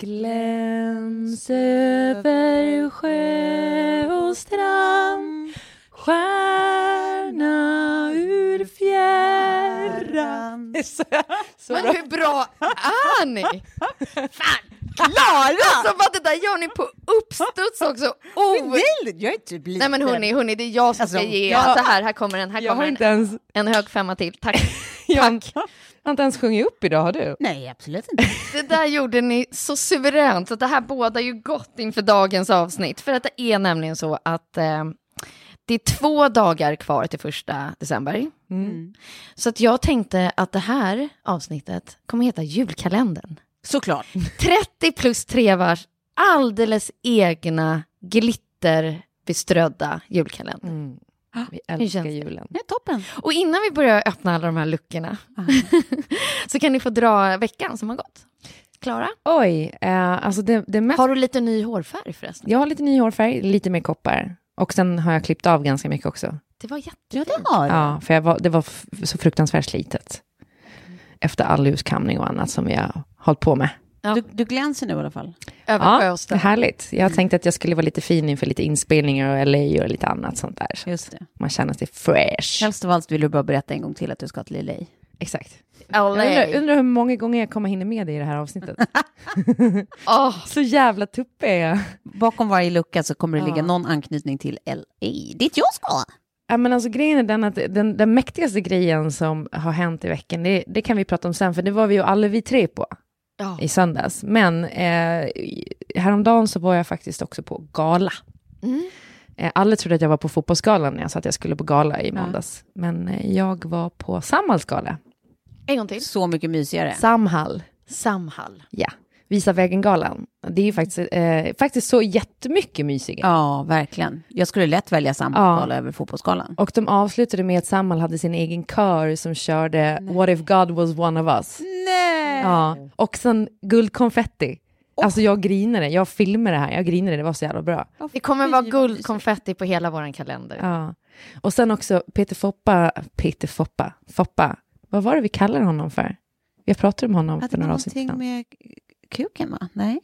Gläns över sjö och strand Stjärna ur fjärran Men hur bra är ni? Fan, Klara! Som att det där gör ni på uppstuds också. Oh. Nej, jag är inte blivit Nej men hörni, hörni, det är jag som ska Alltså, ge. jag- Så här, här kommer den. Här kommer en, ens, en hög femma till. Tack. jag har inte ens sjungit upp idag, har du? Nej, absolut inte. Det där gjorde ni så suveränt, så det här bådar ju gott inför dagens avsnitt. För att det är nämligen så att eh, det är två dagar kvar till första december. Mm. Så att jag tänkte att det här avsnittet kommer heta julkalendern. Såklart. 30 plus trevars alldeles egna glitterbeströdda julkalender. Mm. Vi Hur älskar julen. Det är toppen. Och innan vi börjar öppna alla de här luckorna så kan ni få dra veckan som har gått. Klara, Oj, eh, alltså det, det mest... har du lite ny hårfärg förresten? Jag har lite ny hårfärg, lite mer koppar. Och sen har jag klippt av ganska mycket också. Det var Ja, jättefint. det har. Ja, för jag var, det var så fruktansvärt slitet. Efter all luskamning och annat som vi har hållit på med. Ja. Du, du glänser nu i alla fall. Över Ja, det är härligt. Jag tänkte att jag skulle vara lite fin inför lite inspelningar och LA och lite annat sånt där. Så Just det. man känner sig fresh. Helst av allt vill du bara berätta en gång till att du ska till LA. Exakt. Jag undrar, undrar hur många gånger jag kommer hinna med dig i det här avsnittet. Åh, så jävla tuppig är jag. Bakom varje lucka så kommer det ligga någon anknytning till LA. Dit jag ska. Ja, men alltså, grejen är den att den, den mäktigaste grejen som har hänt i veckan, det, det kan vi prata om sen, för det var vi ju alla vi tre på ja. i söndags. Men eh, häromdagen så var jag faktiskt också på gala. Mm. Eh, alla trodde att jag var på fotbollsgalan när jag sa att jag skulle på gala i måndags. Men eh, jag var på Samhalls gala. En gång till. Så mycket mysigare. Samhall, Samhall. ja. Visa vägen-galan. Det är ju faktiskt, eh, faktiskt så jättemycket mysigare. Ja, verkligen. Jag skulle lätt välja samma Ja. över fotbollsgalan. Och de avslutade med att Samhall hade sin egen kör som körde What if God was one of us. Nej! Ja, och sen guldkonfetti. Alltså jag grinade, jag filmade det här, jag grinade, det var så jävla bra. Det kommer vara guldkonfetti på hela vår kalender. Ja. Och sen också Peter Foppa, Peter Foppa, Foppa, vad var det vi kallade honom för? Jag pratade om honom Hade för några avsnitt sedan. med kuken, va? Nej?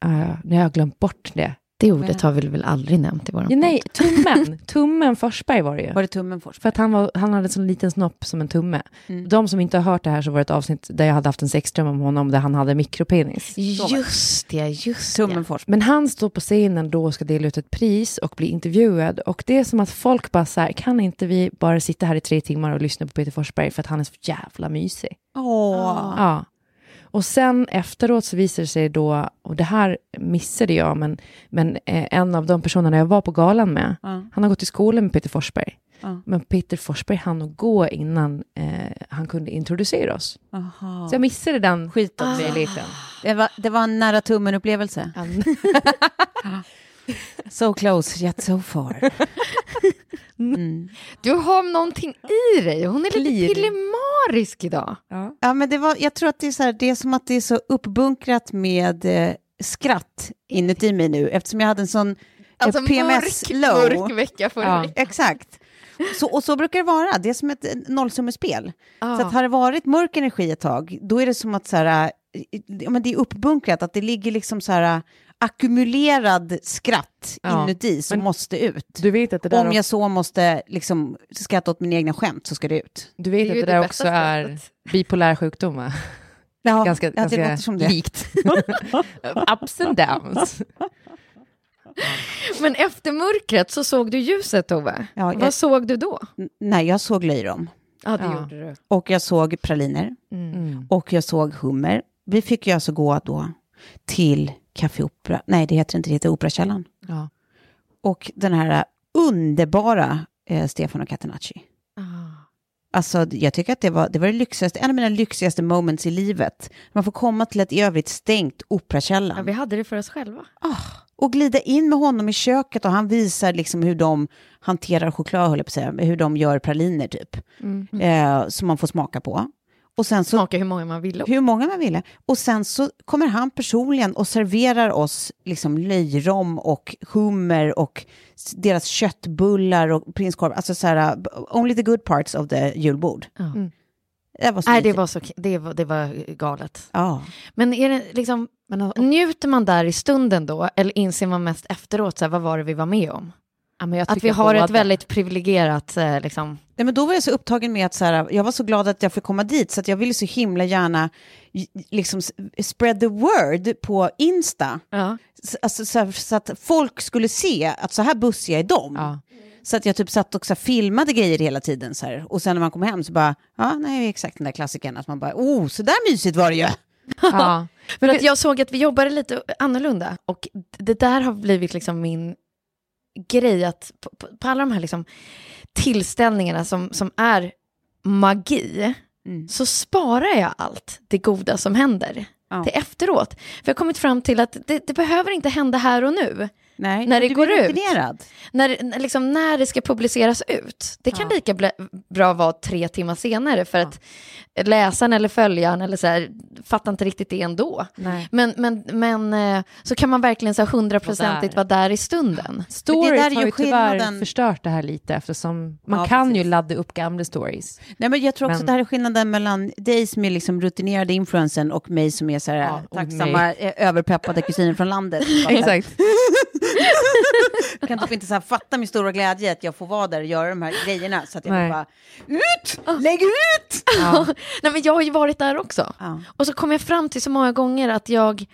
Ja, ja, nu har jag glömt bort det. Det ordet har vi väl aldrig nämnt i vår Ja, nej, tummen, tummen Forsberg var det ju. Var det tummen först? För att han, var, han hade en sån liten snopp som en tumme. Mm. De som inte har hört det här så var det ett avsnitt där jag hade haft en sexdröm om honom där han hade mikropenis. Just det, just Tummen det. först. Men han står på scenen då och ska dela ut ett pris och bli intervjuad. Och det är som att folk bara så här, kan inte vi bara sitta här i tre timmar och lyssna på Peter Forsberg för att han är så jävla mysig. Åh. Ja. Och sen efteråt så visar det sig då, och det här missade jag, men, men eh, en av de personerna jag var på galan med, Ja. han har gått i skolan med Peter Forsberg. Ja. Men Peter Forsberg hann att gå innan eh, han kunde introducera oss. Aha. Så jag missade den Skit också. möjligheten. Det var, det var en nära tummen-upplevelse. So close yet so far. Mm. Du har någonting i dig. Hon är lite Lir. pillemarisk idag. Ja. Ja, men det var, jag tror att det är, så här, det är som att det är så uppbunkrat med eh, skratt inuti mig nu, eftersom jag hade en sån eh, Alltså PMS mörk, mörk vecka förra Ja. veckan. Exakt. Så, och så brukar det vara, det är som ett eh, nollsummespel. Ja. Så att har det varit mörk energi ett tag, då är det som att så här, eh, ja, men det är uppbunkrat, att det ligger liksom så här ackumulerad skratt Ja, inuti som men- måste ut. Du vet att det där, Om jag så måste liksom skratta åt mina egna skämt så ska det ut. du vet Det är att det det där också är skrattet. bipolär sjukdom, va? Ja, ganska, ja, det ganska låter som det. likt. Ups and downs. Men efter mörkret så såg du ljuset, Tove. Ja, Vad såg du då? Nej, jag såg löjrom. Ja, det Ja. gjorde du. Och jag såg praliner. Mm. Och jag såg hummer. Vi fick ju alltså gå då till Café Opera. Nej, det heter inte det, heter Operakällaren. Ja. Och den här underbara eh, Stefano Catenacci. Alltså, jag tycker att det var, det var det lyxigaste, en av mina lyxigaste moments i livet. Man får komma till ett i övrigt stängt Ja, Operakällaren. vi hade det för oss själva. Och glida in med honom i köket och han visar liksom hur de hanterar choklad, höll jag på att säga, hur de gör praliner typ. Eh, som man får smaka på. Och sen så Smaka hur många man ville. hur många man ville. Och sen så kommer han personligen och serverar oss liksom löjrom och hummer och deras köttbullar och prinskorv. Alltså så här, uh, only the good parts of the julbord. Ja. Mm. Det var så Nej, det var, så, det, var, det var galet. Ja. Men är det liksom, Men, alltså, njuter man där i stunden då, eller inser man mest efteråt, så här, vad var det vi var med om? ja, men jag Att vi har ett väldigt privilegierat, eh, liksom, Nej, men då var jag så upptagen med att så här, jag var så glad att jag fick komma dit så att jag ville så himla gärna liksom spread the word på Insta. ja. S- Alltså, så, här, så att folk skulle se att så här bussiga är de. Ja. Så att jag typ satt och så här filmade grejer hela tiden. Så här. Och sen när man kom hem så bara, ja, nej, exakt den där klassikern. Att man bara, oh, så där mysigt var det ju. Ja. För att jag såg att vi jobbade lite annorlunda och det där har blivit liksom min grej att på, på, på alla de här liksom tillställningarna som, som är magi Mm. så sparar jag allt det goda som händer Ja. till efteråt. För jag har kommit fram till att det, det behöver inte hända här och nu. Nej, När det du går ut. rutinerad. När, liksom, när det ska publiceras ut. Det kan Ja. lika bra vara tre timmar senare för att läsaren eller följaren eller så här, fattar inte riktigt det ändå. Nej. Men, men, men eh, så kan man verkligen så hundraprocentigt Vara där i stunden. Stories det där är har ju ju tyvärr skillnaden. förstört det här lite eftersom man Ja, kan ju precis. ladda upp gamla stories. Nej, men jag tror också Men- att det här är skillnaden mellan dig som är liksom rutinerade influensen och mig som är så här, Ja, och tacksamma, eh, överpeppade kusiner från landet. Exakt. Jag kan typ inte så här fatta min stora glädje att jag får vara där och göra de här grejerna. Så att jag Nej. bara, ut! Lägg ut! Ja. Nej, men jag har ju varit där också. Ja. Och så kom jag fram till så många gånger att jag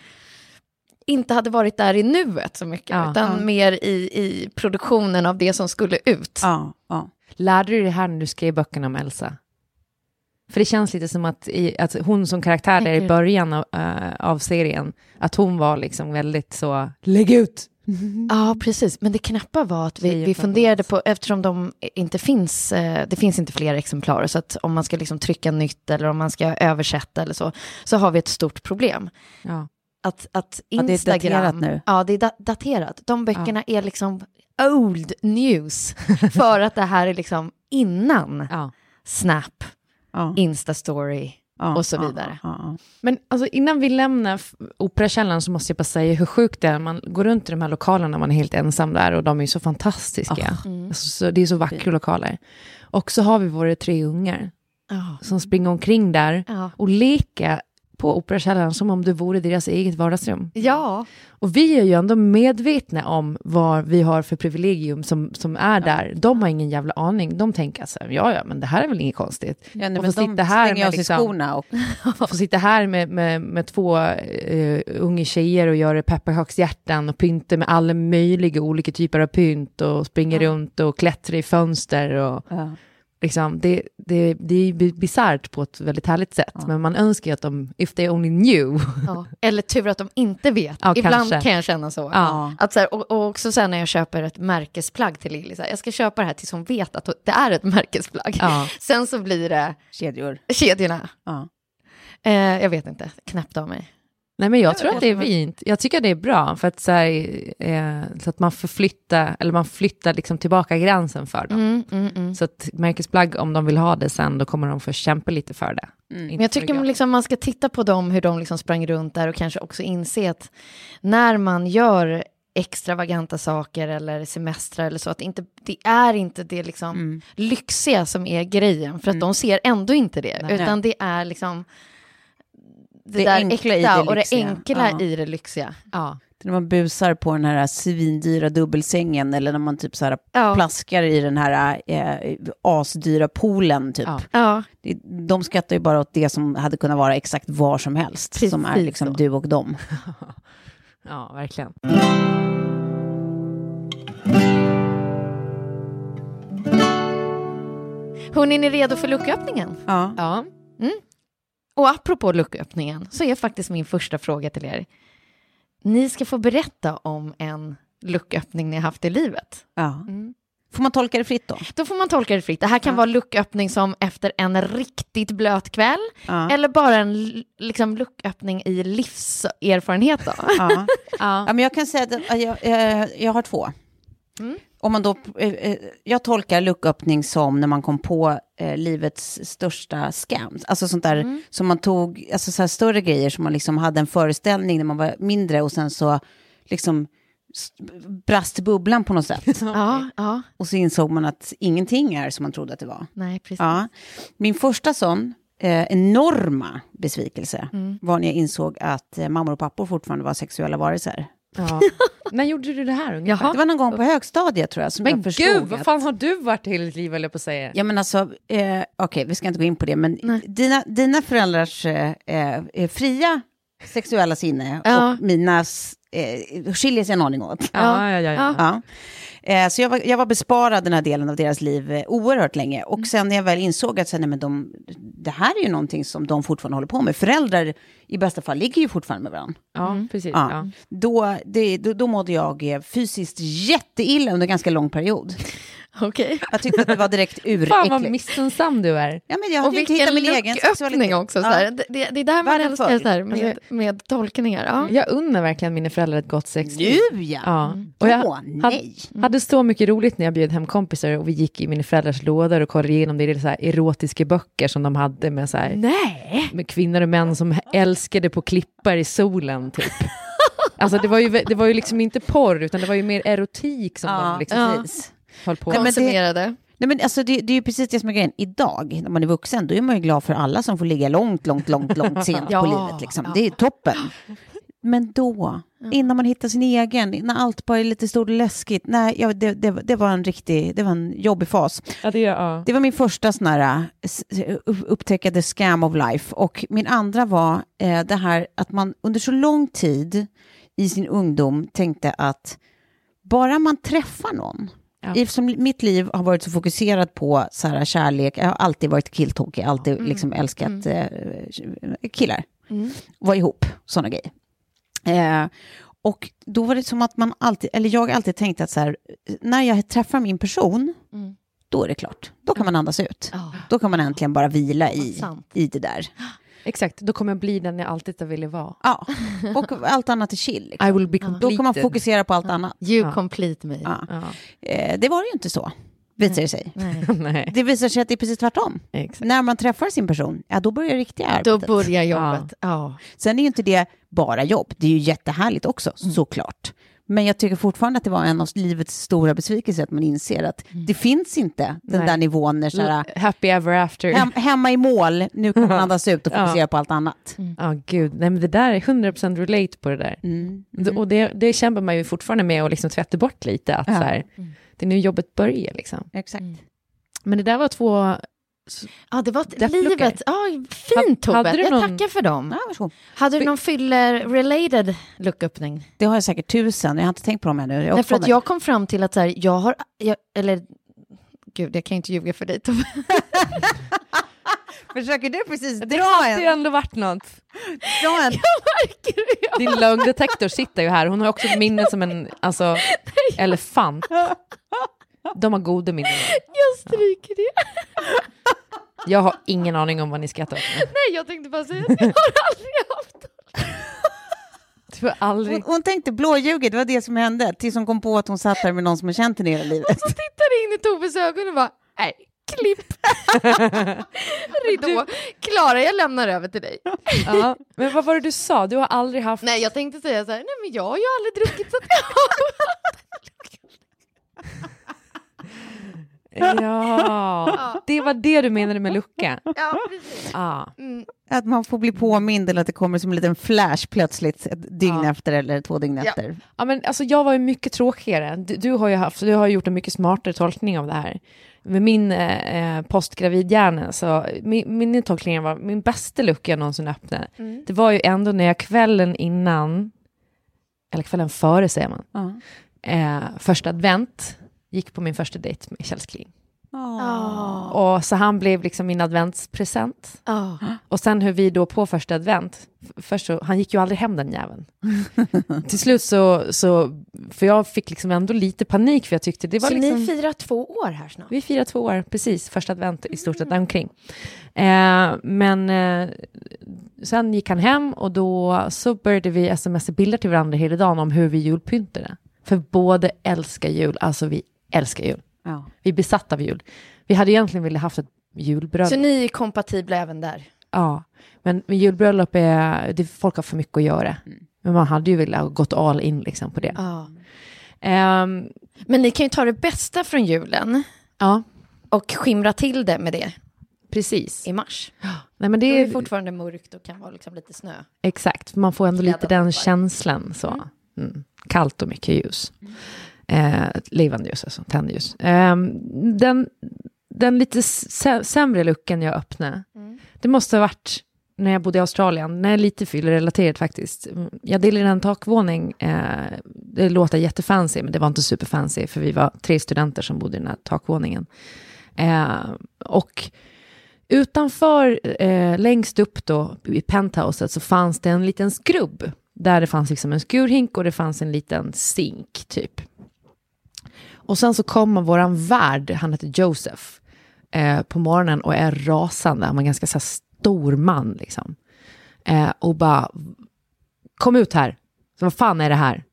inte hade varit där i nuet så mycket, Ja. utan Ja. mer i, i produktionen av det som skulle ut. Ja, ja. Lärde du dig det här när du skrev böckerna om Elsa? För det känns lite som att, i, att hon som karaktär där i början av, eh, av serien, att hon var liksom väldigt så, lägg ut! Ja, precis. Men det knäppa var att vi, vi funderade på, eftersom de inte finns, eh, det finns inte fler exemplar, så att om man ska liksom trycka nytt eller om man ska översätta eller så, så har vi ett stort problem. Ja. Att, att det är Instagram... daterat nu. Ja, det är da- daterat. De böckerna är liksom old news, för att det här är liksom innan Ja. Snap, ja. Instastory ja, och så vidare. Ja, ja. Men alltså, innan vi lämnar Operakällaren så måste jag bara säga hur sjukt det är. Man går runt i de här lokalerna, man är helt ensam där och de är ju så fantastiska. Mm. Alltså, så, det är så vackra lokaler. Och så har vi våra tre ungar som springer omkring där och leker på Operakällaren som om det vore deras eget vardagsrum. ja. Och vi är ju ändå medvetna om vad vi har för privilegium som, som är där. De har ingen jävla aning. De tänker så här, ja ja, men det här är väl inget konstigt. Ja, nej, Och men sitta här med liksom- skorna och Få sitta här med, med, med två uh, unga tjejer och göra pepparkakshjärtan och pynta med alla möjliga olika typer av pynt och springa runt och klättra i fönster och ja. Liksom, det, det, det är bi- bisarrt på ett väldigt härligt sätt. Men man önskar ju att de, if they only knew. Ja. Eller tur att de inte vet. Ja, Ibland kanske. kan jag känna så. Ja. Att så här, och, och också sen när jag köper ett märkesplagg till Lilly, jag ska köpa det här tills hon vet att det är ett märkesplagg. Ja. Sen så blir det kedjor. kedjorna. Ja. Eh, jag vet inte, knäppt av mig. Nej, men jag tror att det är fint. Jag tycker att det är bra, för att så, här, eh, så att man förflyttar, eller man flyttar liksom tillbaka gränsen för dem. Mm, mm, mm. Så att märkesplagg, om de vill ha det sen, då kommer de få kämpa lite för det. Mm. Men jag tycker gratis. liksom man ska titta på dem, hur de liksom sprang runt där och kanske också inse att när man gör extravaganta saker eller semestrar eller så, att inte, det är inte det liksom Mm. lyxiga som är grejen, för att de ser ändå inte det, Nej. utan det är liksom det, Det där enkla äkta i det och det enkla Ja. i det lyxiga. Ja. När man busar på den här svindyra dubbelsängen eller när man typ så här Ja. plaskar i den här eh, asdyra poolen typ. Ja. Ja, Det- De skrattar ju bara åt det som hade kunnat vara exakt var som helst. som är Precis liksom så. du och dem. ja, verkligen. Hörrni, är ni redo för lucköppningen? Ja. Ja. Och apropå lucköppningen så är faktiskt min första fråga till er. Ni ska få berätta om en lucköppning ni har haft i livet. ja. Får man tolka det fritt då? Då får man tolka det fritt. Det här kan Ja. vara lucköppning som efter en riktigt blöt kväll Ja. eller bara en liksom, lucköppning i livserfarenhet. Då. Ja. Ja. Men jag kan säga att jag, eh, jag har två. Mm. Om man då, eh, eh, jag tolkar lucköppning som när man kom på eh, livets största scams. Alltså sånt där Mm. som man tog, alltså så här större grejer som man liksom hade en föreställning när man var mindre och sen så liksom brast bubblan på något sätt. Ja, ja, Och så insåg man att ingenting är som man trodde att det var. nej precis. Ja. Min första sån eh, enorma besvikelse Mm. var när jag insåg att eh, mammor och pappor fortfarande var sexuella varelser. Ja. När gjorde du det här ungefär? Jaha. Det var någon gång på högstadiet tror jag som Men jag förstod gud, vad fan har du varit hela ditt liv, eller på att säga? Ja men alltså, eh, okej vi ska inte gå in på det, men Nej. dina, dina föräldrars eh, eh, fria sexuella sinne Ja. och minas eh, skiljer sig en aning åt. Ja, ja, ja. ja. Eh, så jag var, jag var besparad den här delen av deras liv eh, oerhört länge. Och sen när jag väl insåg att så, nej, men de, det här är ju någonting som de fortfarande håller på med. Föräldrar i bästa fall ligger ju fortfarande med varandra. ja precis. Ja. Ja. Då, det, då, då mådde jag eh, fysiskt jätteilla under en ganska lång period. Okej. Jag tyckte att det var direkt Fan vad uräckligt. missunnsam du är. Ja, men jag Och vilken hittat min egen sexualitet. också. Så Ja. här. Det, det, det är där man Världen älskar så här, med, Alltså- med tolkningar. Ja. Jag unnar verkligen mina föräldrar ett gott sexliv. Nu ja! Ja. Och jag Åh, nej. hade, hade så mycket roligt när jag bjöd hem kompisar och vi gick i mina föräldrars lådor och kollade igenom det, det så här erotiska böcker som de hade med, så här, Nej! med kvinnor och män som älskade på klippar i solen typ. Alltså det var, ju, det var ju liksom inte porr utan det var ju mer erotik som de liksom Ja. Höll på Nej, men det- Konsumerade. Nej, men alltså, det, det är ju precis det som är grejen. Idag, när man är vuxen, då är man ju glad för alla som får ligga långt, långt, långt, långt sent Ja, på livet. Liksom. Det är toppen. Men då, innan man hittar sin egen, när allt bara är lite stort och läskigt, nej, ja, det, det, det var en riktig, det var en jobbig fas. Ja, det, ja. Det var min första sån här äh, s- upp- upptäckade scam of life. Och min andra var eh, det här att man under så lång tid i sin ungdom tänkte att bara man träffar någon, Ja. eftersom mitt liv har varit så fokuserat på så här, kärlek, jag har alltid varit killtokig, alltid liksom älskat eh, killar, var ihop, sådana grejer. Eh, och då var det som att man alltid, eller jag alltid tänkte att så här, när jag träffar min person, Mm. då är det klart. Då kan man andas ut. Ja. Då kan man äntligen bara vila i, sant. i det där. Exakt, då kommer jag bli den jag alltid har velat vara. Ja, och allt annat är chill. Liksom. I will be Då completed. kan man fokusera på allt annat. You Ja. complete me. Ja. Ja. Eh, det var ju inte så, visar det sig. Nej. Nej, Det visar sig att det är precis tvärtom. exakt. När man träffar sin person, ja då börjar det riktiga Då arbetet. börjar jobbet. Ja. Sen är ju inte det bara jobb, det är ju jättehärligt också, såklart. Men jag tycker fortfarande att det var en av livets stora besvikelser, att man inser att det finns inte den Nej. där nivån när så här, Happy ever after. hem, hemma i mål, nu kan man andas ut och Ja. fokusera på allt annat. Ja, gud. Nej, men det där är 100% relate på det där. Mm. D- Och det, det kämpar man ju fortfarande med att liksom tvätta bort lite. Att Ja. så här, det är nu jobbet börjar. Liksom. Exakt. Men det där var två... ja, det var livet. Ja, fint Tobbe. Jag någon- tackar för dem. Ja, varsågod. Hade du någon fyller-related lucköppning? Det har jag säkert tusen, jag har inte tänkt på dem ännu. Jag Nej, för att jag kom fram till att så här, jag har, jag, eller gud, jag kan inte ljuga för dig Tobbe. Försöker du precis Det dra har ju en? ändå varit något. Dra en. Din lögndetektor sitter ju här. Hon har också ett minne som en alltså, elefant. De har goda minnen. Jag stryker det. Jag har ingen aning om vad ni skrattar åt. Nej, jag tänkte bara säga att jag har aldrig haft får aldrig... Hon, hon tänkte blåljuget, det var det som hände. Tills hon kom på att hon satt där med någon som hon känt henne hela livet. Så tittade in i Toves ögon och bara, nej, klipp. Ridå. Klara, jag lämnar över till dig. Ja. Men vad var det du sa? Du har aldrig haft... Nej, jag tänkte säga så här, nej men jag har ju aldrig druckit så att jag Ja, det var det du menade med lucka. Ja, precis. Ja. Mm. Att man får bli påmind eller att det kommer som en liten flash plötsligt ett dygn Ja. efter eller två dygn Ja. efter. Ja, men alltså, jag var ju mycket tråkigare. Du, du, har ju haft, du har gjort en mycket smartare tolkning av det här. Med min eh, postgravidhjärna, så min, min tolkning var min bästa lucka jag någonsin öppnade. Mm. Det var ju ändå när jag kvällen innan, eller kvällen före säger man, Ja. eh, första advent, gick på min första dejt med Kjell Kling. Ja. Och så han blev liksom min adventspresent. Ja. Och sen hur vi då på första advent, först så, han gick ju aldrig hem den jäveln. Till slut så, så, för jag fick liksom ändå lite panik för jag tyckte det var Så liksom... ni firar två år här snart? Vi firar två år, precis, första advent i stort sett omkring. Eh, men eh, sen gick han hem och då så började vi smsa bilder till varandra hela dagen om hur vi julpyntade. För båda älskar jul, alltså vi älskar jul. Ja. Vi är besatta av jul. Vi hade egentligen velat haft ett julbröllop. Så ni är kompatibla även där? Ja, men med julbröllop är det, folk har för mycket att göra. Men man hade ju velat gått all in liksom på det. Ja. Ehm, Men ni kan ju ta det bästa från julen ja, och skimra till det med det precis. i mars. Nej, men Det det är är fortfarande mörkt och kan vara liksom lite snö. exakt, man får ändå lite den känslan. Så. Mm. Kallt och mycket ljus. Eh, levande ljus, alltså tändljus. Ehm, den, den lite sä- sämre luckan jag öppnade, det måste ha varit när jag bodde i Australien, när jag är lite fyllerelaterat faktiskt. Mm, Jag delade en takvåning, eh, det låter jättefancy, men det var inte superfancy, för vi var tre studenter som bodde i den här takvåningen. Eh, och utanför, eh, längst upp då, i penthouset, så fanns det en liten skrubb, där det fanns liksom en skurhink och det fanns en liten sink, typ. Och sen så kommer våran värd, han heter Joseph, eh, på morgonen och är rasande. Han var en ganska så här, stor man liksom. Eh, och bara, kom ut här. Så vad fan är det här?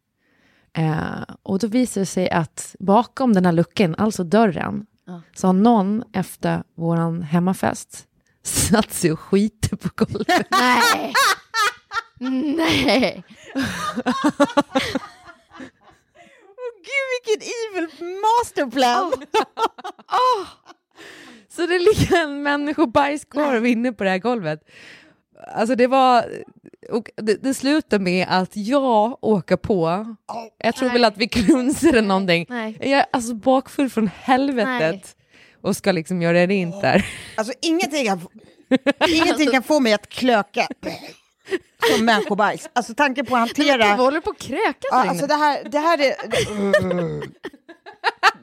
Eh, och då visar det sig att bakom den här luckan, alltså dörren, Ja. så har någon efter våran hemmafest satt sig och skiter på golvet. Nej! Nej! Gud vilken evil masterplan! Så det ligger en människobajskorv inne på det här golvet. Alltså det var, och det, det slutar med att jag åker på, jag tror väl att vi klunsade någonting. Nej. Jag är alltså bakfull från helvetet och ska liksom göra rent där. Alltså ingenting kan, ingenting kan få mig att klöka som människobajs. Alltså tanken på att Du hantera... håller på att kräkas Ja, alltså det här, det här är...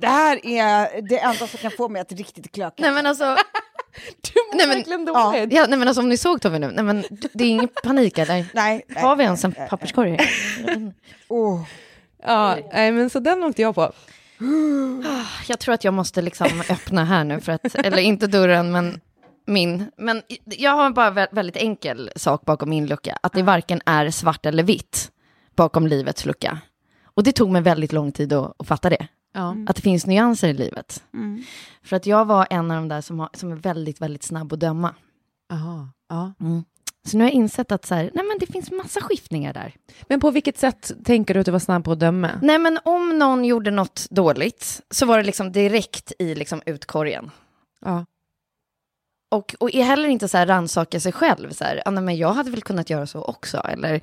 Det här är det enda som kan få mig att riktigt klöka. Nej men alltså, Du mår Nej, men- verkligen ja. dåligt. ja, nej, men alltså om ni såg Tove nu, nej, men det är ingen panik eller? Nej, nej. Har vi ens en papperskorg? Åh. Ja, nej, men så den åkte jag på. Jag tror att jag måste liksom öppna här nu, för att, eller inte dörren, men min. Men jag har bara vä- väldigt enkel sak bakom min lucka, att det varken är svart eller vitt bakom livets lucka. Och det tog mig väldigt lång tid att, att fatta det, Ja. att det finns nyanser i livet. Mm. För att jag var en av de där som, har, som är väldigt, väldigt snabb att döma. Aha, ja. Så nu har jag insett att så här, nej men det finns massa skiftningar där. Men på vilket sätt tänker du att du var snabb på att döma? Nej men om någon gjorde något dåligt så var det liksom direkt i liksom utkorgen. Ja. Och, och är heller inte så här rannsaka sig själv, så här, "Ah, men jag hade väl kunnat göra så också, eller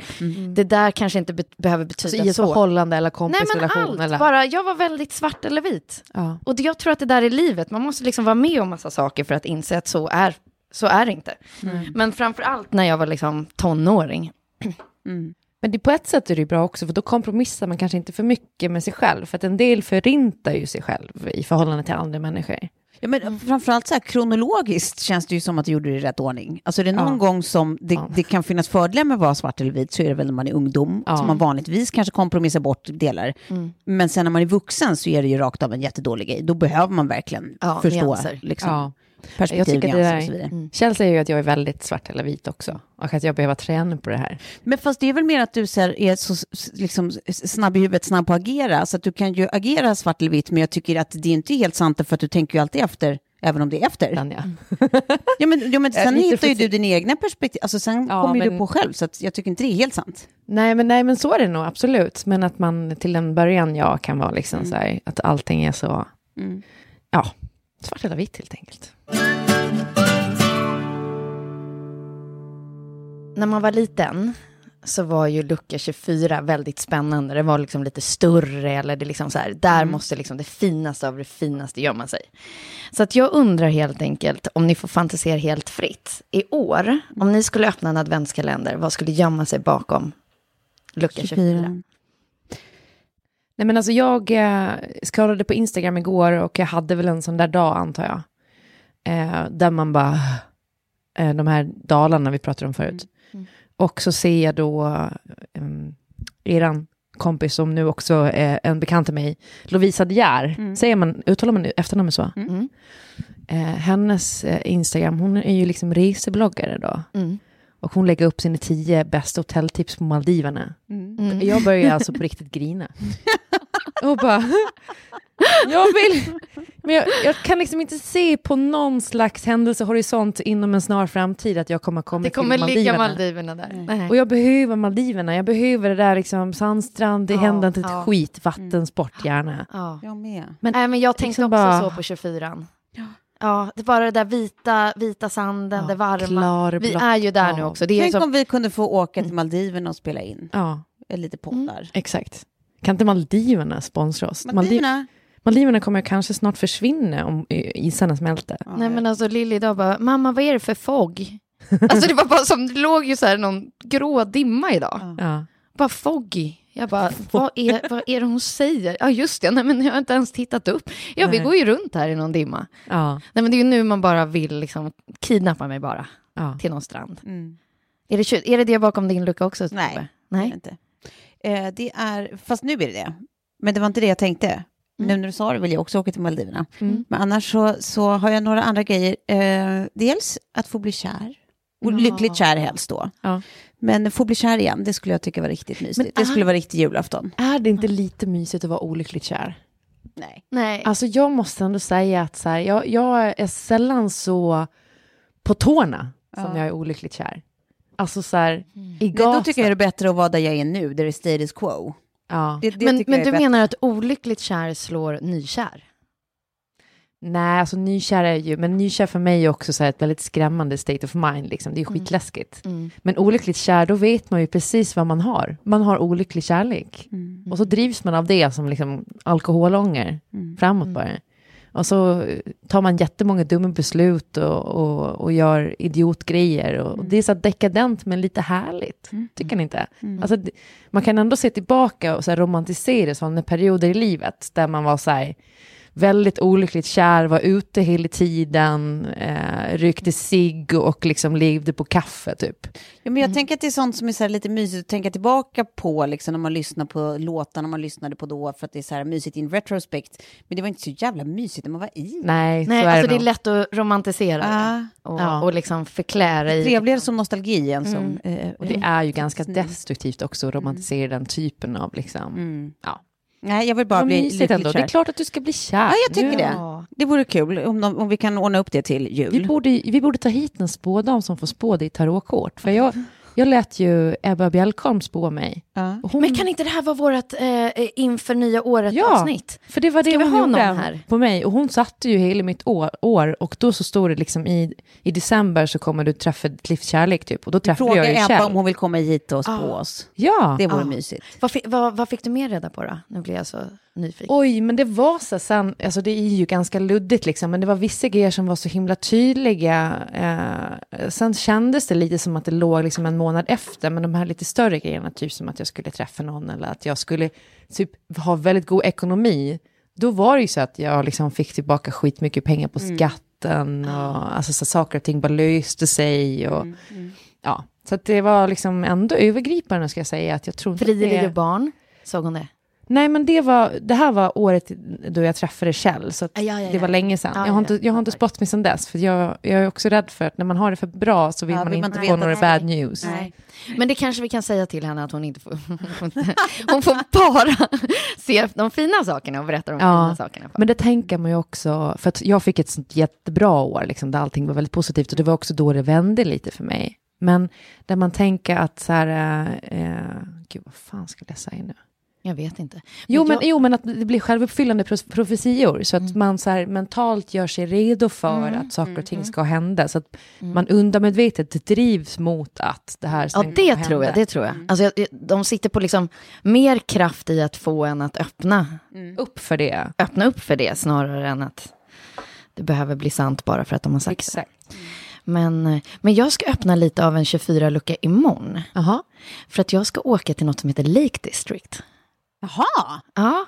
det där kanske inte be- behöver betyda Alltså i ett så. förhållande eller Nej men kompisrelation? allt, eller? bara jag var väldigt svart eller vit. Ja. Och det, jag tror att det där är livet, man måste liksom vara med om massa saker för att inse att så är, så är det inte. Men framför allt när jag var liksom tonåring. Men det, på ett sätt är det ju bra också, för då kompromissar man kanske inte för mycket med sig själv. För att en del förintar ju sig själv i förhållande till andra människor. Ja, men framförallt så här, kronologiskt känns det ju som att du gjorde det i rätt ordning. Alltså är det någon Ja. gång som det, Ja. det kan finnas fördelar med att vara svart eller vit så är det väl när man är ungdom, Ja. som man vanligtvis kanske kompromissar bort delar. Men sen när man är vuxen så är det ju rakt av en jättedålig grej. Då behöver man verkligen förstå. Liksom. Jag perspektiv, tycker det där, och så vidare. Mm. Kjell säger ju att jag är väldigt svart eller vit också. Och att jag behöver träna på det här. Men fast det är väl mer att du så här, är så liksom, snabb i huvudet, snabb på att agera. Så att du kan ju agera svart eller vitt, men jag tycker att det är inte helt sant för att du tänker ju alltid efter, även om det är efter. Tanja. Ja, men, ja, men Jag är sen hittar ju du din egna perspektiv, alltså sen Ja, kommer ju du men- på själv, så jag tycker inte det är helt sant. Nej men, nej, men så är det nog absolut. Men att man till en början, ja, kan vara liksom så här, att allting är så, Mm. ja, svart eller vitt helt enkelt. När man var liten så var ju lucka 24 väldigt spännande. Det var liksom lite större eller det liksom så här, där måste liksom det finaste av det finaste gömma sig. Så att jag undrar helt enkelt om ni får fantisera helt fritt. I år, om ni skulle öppna en adventskalender, vad skulle gömma sig bakom lucka 24? Nej men alltså jag eh, scrollade på Instagram igår och jag hade väl en sån där dag antar jag. Eh, där man bara, eh, de här dalarna vi pratade om förut. Och så ser jag då eh, eran kompis som nu också är en bekant till mig, Lovisa De Geer. Säger man, uttalar man efternamnet så? Mm. Eh, hennes eh, Instagram, hon är ju liksom resebloggare då. Mm. Och hon lägger upp sina tio bästa hotelltips på Maldiverna. Mm. Jag börjar alltså på riktigt grina. Och bara, jag vill, men jag, jag kan liksom inte se på någon slags händelsehorisont inom en snar framtid att jag kommer komma Det kommer till ligga Maldiverna. Maldiverna där. Nej. Och jag behöver Maldiverna, jag behöver det där liksom sandstrand, det Ja, händer inte ett ja. skit, vattensport gärna. Ja. Jag med. Men Nej, men jag tänkte liksom också bara- så på 24. Ja, det var det där vita, vita sanden, Ja, det varma. klarblått Vi är ju där hav. nu också. Det är Tänk som, om vi kunde få åka till Maldiverna och spela in Ja, lite poddar. exakt. Kan inte Maldiverna sponsra oss? Maldiverna, Maldiverna? Maldiverna kommer kanske snart försvinna om isarna smälter. Nej men alltså Lilly idag bara, mamma vad är det för fog? Alltså det var bara som, det låg ju så här någon grå dimma idag. Ja. Bara foggy. Jag bara, vad är, vad är det hon säger? Ja just det, nej men jag har inte ens tittat upp. Ja vi går ju runt här i någon dimma. Ja, Nej men det är ju nu man bara vill liksom kidnappa mig bara ja. till någon strand. Mm. Är det, är det det bakom din lucka också? Nej. Tobbe? Nej. Nej. Inte. Eh, det är, fast nu är det det. Men det var inte det jag tänkte. Nu när du sa det vill jag också åka till Maldiverna. Mm. Men annars så, så har jag några andra grejer. Eh, dels att få bli kär. Och Ja. lyckligt kär helst då. Ja. Men få bli kär igen, det skulle jag tycka var riktigt mysigt. Men det skulle vara riktig julafton. Är det inte lite mysigt att vara olyckligt kär? Nej. Nej. Alltså jag måste ändå säga att så här, jag, jag är sällan så på tårna som Ja. jag är olyckligt kär. Alltså så här, i Nej, gasen. då tycker jag det är bättre att vara där jag är nu, där det är status quo. ja. Det, det men men du bättre. menar att olyckligt kär slår nykär? Nej, alltså nykär är ju, men nykär för mig är också så här ett väldigt skrämmande state of mind, liksom. det är Mm. skitläskigt. Men olyckligt kär, då vet man ju precis vad man har. Man har olycklig kärlek. Mm. Och så drivs man av det som liksom alkoholånger Mm. framåt bara. Och så eh, tar man jättemånga dumma beslut och, och, och gör idiotgrejer. Och, och det är så dekadent men lite härligt. Tycker ni inte? Alltså, man kan ändå se tillbaka och så romantisera sådana perioder i livet där man var så här väldigt olyckligt kär, var ute hela tiden, eh, rökte cigg och liksom levde på kaffe typ. Ja, men jag tänker att det är sånt som är så här lite mysigt att tänka tillbaka på, liksom, när man lyssnar på låtarna man lyssnade på då, för att det är så här mysigt in retrospect. Men det var inte så jävla mysigt när man var i. Nej, Nej, så är alltså det, det är lätt att romantisera Ah. Och, Ja. och liksom förklära i... Trevligare som nostalgi än som... Eh, Och det är ju ganska destruktivt också att romantisera den typen av liksom... Mm. Ja. Nej, jag vill bara Vad bli lyckligt ändå. kär. Det är klart att du ska bli kär. Ja, jag tycker det. Ja. Det vore kul om, de, om vi kan ordna upp det till Vi jul. borde, vi borde ta hit en spådam som får spå dig i tarotkort. För jag, jag lät ju Ebba Bjälkholm spå mig. Ja. Hon, Men kan inte det här vara vårt eh, inför nya året Ja. avsnitt? för det var det Ska vi hon ha gjorde någon här? på mig. Och hon satte ju hela mitt år, år och då så står det liksom i, i december så kommer du träffa ditt livs kärlek typ. Och då träffade Fråga jag ju Ebba om hon vill komma hit och spå Ah. oss. Ja. Det vore Ah. mysigt. Vad, vad, vad fick du mer reda på då? Nu blir jag så nyfiken. Oj, men det var så sen, alltså det är ju ganska luddigt liksom, men det var vissa grejer som var så himla tydliga. Eh, sen kändes det lite som att det låg liksom en månad efter, men de här lite större grejerna, typ som att jag skulle träffa någon eller att jag skulle typ ha väldigt god ekonomi, då var det ju så att jag liksom fick tillbaka skitmycket pengar på skatten och alltså så saker och ting bara löste sig och ja, så att det var liksom ändå övergripande ska jag säga att jag tror Frivilliga det... barn, såg hon det? Nej, men det, var, det här var året då jag träffade Kjell, så att Ja, ja, ja, det var länge sedan. Ja, jag ja, har inte, jag har ja. inte spott mig sedan dess, för jag, jag är också rädd för att när man har det för bra så vill Ja, man vill man inte få några bad news. Nej. Men det kanske vi kan säga till henne att hon inte får... hon får bara se de fina sakerna och berätta de Ja, fina sakerna. Men det tänker man ju också, för att jag fick ett sånt jättebra år, liksom, där allting var väldigt positivt, och det var också då det vände lite för mig. Men där man tänker att så här, eh, eh, gud vad fan skulle jag säga nu? Jag vet inte. Jo men, jag- jo, men att det blir självuppfyllande pro- profetior, så att man så här, mentalt gör sig redo för att saker och ting ska hända, så att man undermedvetet drivs mot att det här Ja, sen det kommer tror jag. hända. Det tror jag. Alltså, jag- de sitter på liksom mer kraft i att få en att öppna, Upp för det. öppna upp för det snarare än att det behöver bli sant bara för att de har sagt det. Exakt. Men, eh, men jag ska öppna lite av en 24-lucka imorgon. Jaha. För att jag ska åka till något som heter Lake District. Jaha, Ja.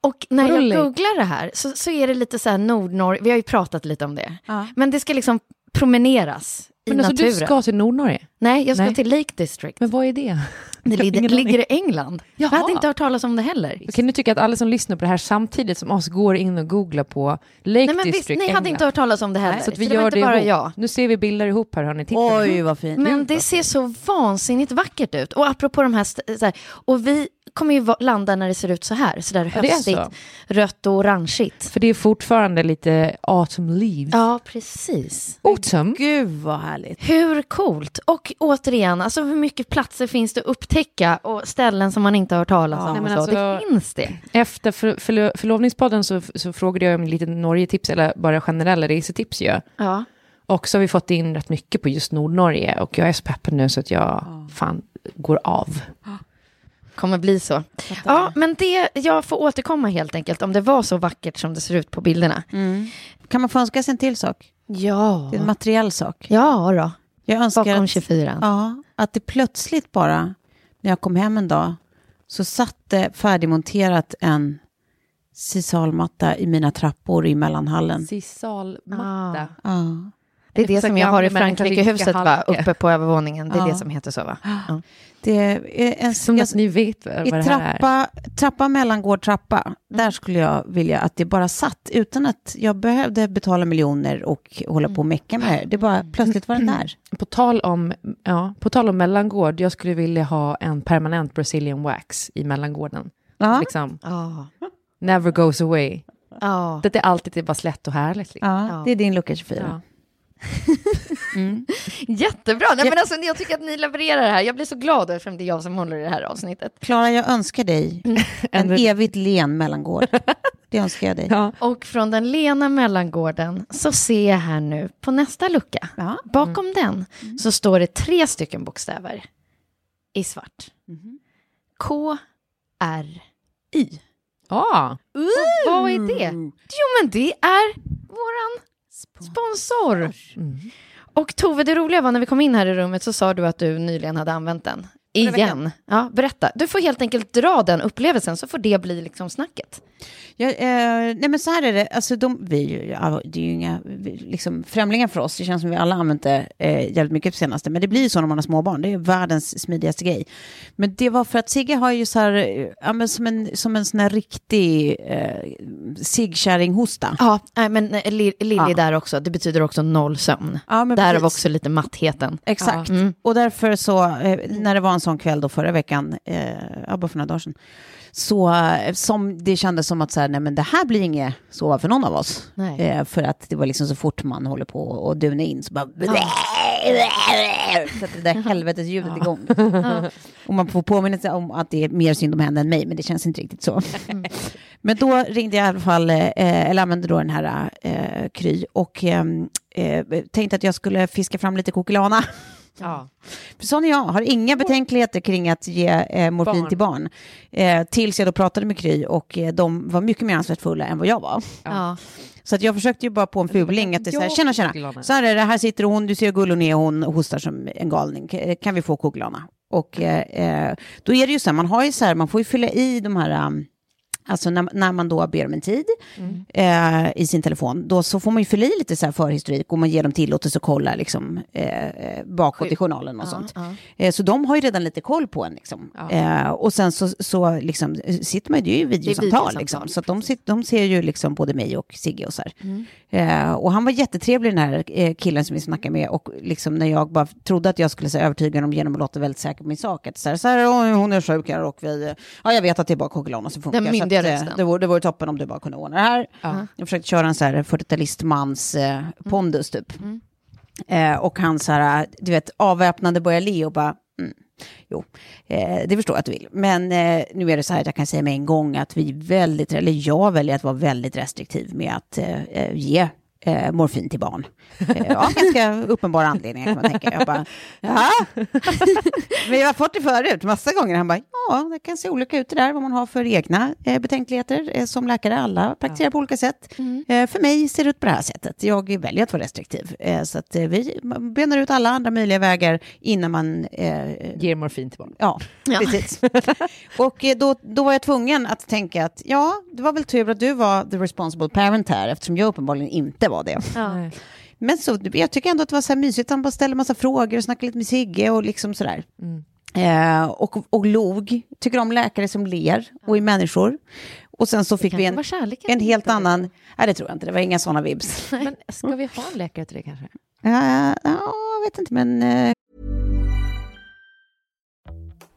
Och när Vadå jag googlar det här så, så är det lite så här Nordnorge, vi har ju pratat lite om det. Ja. Men det ska liksom promeneras i Men alltså naturen. du ska till Nordnorge? Nej, jag ska Nej. till Lake District. Men vad är det? Det ligger, ligger i England. Jaha. Jag hade inte hört talas om det heller. Okej, nu tycker jag att alla som lyssnar på det här samtidigt som oss går in och googlar på Lake Nej, men visst, District, ni hade England. inte hört talas om det heller. Så att vi det gör inte det bara ihop. jag. Nu ser vi bilder ihop här, hörni. Titta. oj vad fint. Men det ser så vansinnigt vackert ut. Och apropå de här, så här och vi kommer ju landa när det ser ut så här, så där höstigt, så. rött och orangeigt. För det är fortfarande lite autumn leaves. Ja, precis. Autumn? Gud vad härligt. Hur coolt? Och återigen, alltså hur mycket platser finns det att upptäcka och ställen som man inte har hört talas om? Nej, alltså- det finns det. Efter för, förlo, förlovningspodden så, så frågade jag om lite Norge-tips, eller bara generella resetips ju. Ja. Och så har vi fått in rätt mycket på just Nordnorge och jag är så peppad nu så att jag fan går av. Kommer bli så. Ja, men det, jag får återkomma helt enkelt om det var så vackert som det ser ut på bilderna. Kan man få önska sig en till sak? Ja. Det är en materiell sak. Ja då. Jag önskar Bakom att, 24. ja, att det plötsligt bara, när jag kom hem en dag, så satt det färdigmonterat en sisalmatta i mina trappor i mellanhallen. Sisalmatta. Ja. Det är det som jag har i Frankrikehuset va? uppe på övervåningen. Det är Ja. det som heter så va? Ja. Det är en, Som jag, att ni vet vad I det här är. trappa, trappa mellangård, trappa. Mm. Där skulle jag vilja att det bara satt utan att jag behövde betala miljoner och hålla på och mecka med det. Det bara plötsligt var den där. På tal, om, ja, på tal om mellangård, jag skulle vilja ha en permanent Brazilian wax i mellangården. Ja, Liksom, Ja. never goes away. Ja. Det är alltid det är bara slätt och härligt. Liksom. ja, det är din lucka 24. Ja. Jättebra. Nej, men alltså, jag tycker att ni levererar det här. Jag blir så glad eftersom det är jag som håller i det här avsnittet. Klara, jag önskar dig Mm. en evigt len mellangård. Det önskar jag dig. Ja. Och från den lena mellangården så ser jag här nu på nästa lucka. Ja. Bakom den så står det tre stycken bokstäver i svart. K, R, Y. Ah, Vad är det? Jo, men det är våran sponsor. Och Tove, det roliga var när vi kom in här i rummet så sa du att du nyligen hade använt den. Igen. Ja, berätta. Du får helt enkelt dra den upplevelsen så får det bli liksom snacket. Ja, eh, nej men så här är det, alltså de, vi, ja, det är ju inga vi- liksom, främlingar för oss, det känns som vi alla använt det eh, jävligt mycket på senaste, men det blir ju så när man har småbarn, det är världens smidigaste grej. Men det var för att Sigge har ju så här, eh, ja, men som, en, som en sån här riktig eh, ciggkärringhosta. Ja, nej, men eh, Li- Lilly Ja. där också, det betyder också noll sömn. Ja, men Därav också lite mattheten. Exakt. Mm. Och därför så, eh, när det var en sån kväll då förra veckan, eh, ja, bara för några dagar sedan, så eh, som det kändes som att så här, nej men det här blir inget sova för någon av oss. Eh, för att det var liksom så fort man håller på och duna in så bara... Att det där helvetes ljudet igång. Och man får påminna sig om att det är mer synd om henne än mig, men det känns inte riktigt så. men då ringde jag i alla fall, eh, eller använde då den här eh, Kry och ehm, eh, tänkte att jag skulle fiska fram lite kokilana. Ja. För sån är jag, har inga betänkligheter kring att ge eh, morfin Barn. till barn. Eh, tills jag då pratade med Kry och eh, de var mycket mer ansvarsfulla än vad jag var. Ja. Så att jag försökte ju bara på en fuling att det är så här, tjena tjena, så här är det, här sitter hon, du ser hur gullig hon är, hon hostar som en galning, K- kan vi få kokilana? Och eh, eh, då är det ju så här, man har ju så här, man får ju fylla i de här um, Alltså när, när man då ber om en tid eh, i sin telefon, då så får man ju fylla i lite så här förhistorik och man ger dem tillåtelse att kolla liksom, eh, eh, bakåt i journalen och sånt. Eh, så de har ju redan lite koll på en. Liksom. Eh, och sen så, så liksom, sitter man ju, det ju videosamtal, videosamtal, liksom, så de, sit, de ser ju liksom både mig och Sigge och så här. Eh, och han var jättetrevlig den här eh, killen som vi snackade med och liksom när jag bara trodde att jag skulle så övertyga honom genom att låta väldigt säker på min sak. Att så här, så här, "Åh, hon är sjuk här och vi, ja jag vet att det är bara Coquelana som funkar. Den eh, rösten. det, vore, det vore toppen om du bara kunde ordna det här. Jag försökte köra en så här 40-talistmans eh, pondus typ. Eh, och han så här, du vet, avväpnande börjar le och bara, mm, jo, eh, det förstår jag att du vill. Men eh, nu är det så här att jag kan säga med en gång att vi väldigt, eller jag väljer att vara väldigt restriktiv med att eh, eh, ge eh, morfin till barn. Eh, av ganska uppenbara anledningar kan man tänka. Jag bara, ja, vi har fått det förut massa gånger. Han bara, ja, det kan se olika ut det där, vad man har för egna eh, betänkligheter. Eh, som läkare, alla praktiserar på olika sätt. Eh, för mig ser det ut på det här sättet. Jag väljer att vara restriktiv. Eh, så att eh, vi benar ut alla andra möjliga vägar innan man Ger morfin till barn. Ja, precis. och då, då var jag tvungen att tänka att ja, det var väl tur att du var the responsible parent här, eftersom jag uppenbarligen inte var det. Nej. Men så, jag tycker ändå att det var så här mysigt, han bara ställde massa frågor och snackade lite med Sigge och liksom sådär. Eh, och, och log, tycker om läkare som ler och är människor. Och sen så fick vi en, en helt gjorde annan, nej det tror jag inte, det var inga sådana vibs. Men ska vi ha en läkare till det kanske? Ja, jag vet inte, men eh,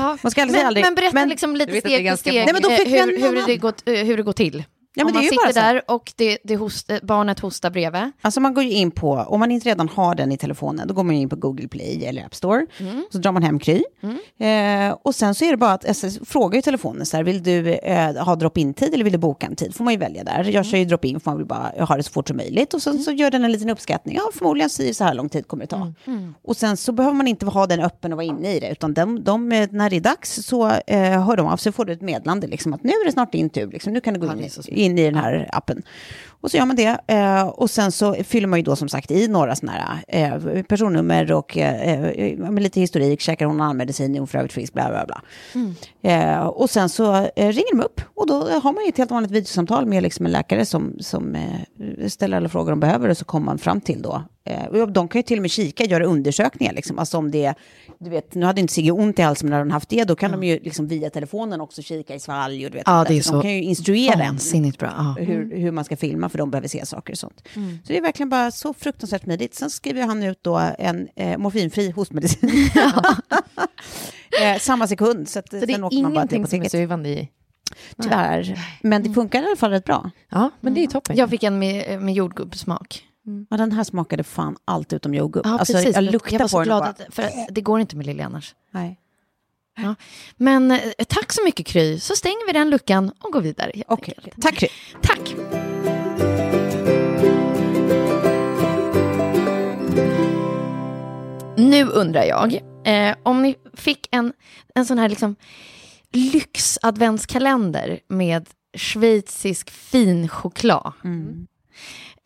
Man ska aldrig men, säga aldrig. men berätta Men- liksom lite steg för steg Nej, men då fick hur, hur, det går, eh, hur det går till. Ja, man sitter där och det, det host, barnet hostar bredvid. Alltså man går ju in på, om man inte redan har den i telefonen, då går man in på Google Play eller App Store. Så drar man hem Kry. Eh, och sen så är det bara att SS frågar ju telefonen så här, vill du eh, ha drop-in-tid eller vill du boka en tid? Får man ju välja där. Jag kör ju drop-in för man vill bara ha det så fort som möjligt. Och sen så gör den en liten uppskattning. Ja, förmodligen så, så här lång tid kommer det ta. Och sen så behöver man inte ha den öppen och vara inne i det, utan de, de, eh, när det är dags så eh, hör de av sig får du ett meddelande liksom, att nu är det snart din tur, liksom, nu kan du gå in, in i den här appen. Och så gör man det. Eh, och sen så fyller man ju då som sagt i några sådana här eh, personnummer och eh, eh, med lite historik. Käkar hon all medicin? Är hon för övrigt frisk? Bla, bla, bla. Eh, och sen så eh, ringer de upp och då har man ju ett helt vanligt videosamtal med liksom en läkare som, som ställer alla frågor de behöver och så kommer man fram till då. Eh, de kan ju till och med kika, göra undersökningar liksom. Alltså om det, du vet, nu hade inte Sigge ont i halsen men hade hon haft det, då kan de ju liksom via telefonen också kika i svalg och du vet. Ja, det är Så De kan ju instruera en vansinnigt bra. Ja. hur, hur man ska filma för de behöver se saker och sånt. Så det är verkligen bara så fruktansvärt smidigt. Sen skriver han ut då en eh, morfinfri hostmedicin. eh, samma sekund. Så, att, Så det är ingenting som är sövande i? Tyvärr. Men det funkar i alla fall rätt bra. Ja, men det är ju toppen. Jag fick en med, med jordgubbssmak. Och den här smakade fan allt utom jordgubb. Ja, alltså, precis. jag luktar jag på den glad bara, att, för det går inte med Lilly annars. Nej. Ja. Men eh, tack så mycket Kry, så stänger vi den luckan och går vidare. enkelt. okej. tack Kry. Tack. Nu undrar jag, Eh, om ni fick en, en sån här liksom lyx-adventskalender med schweizisk fin choklad.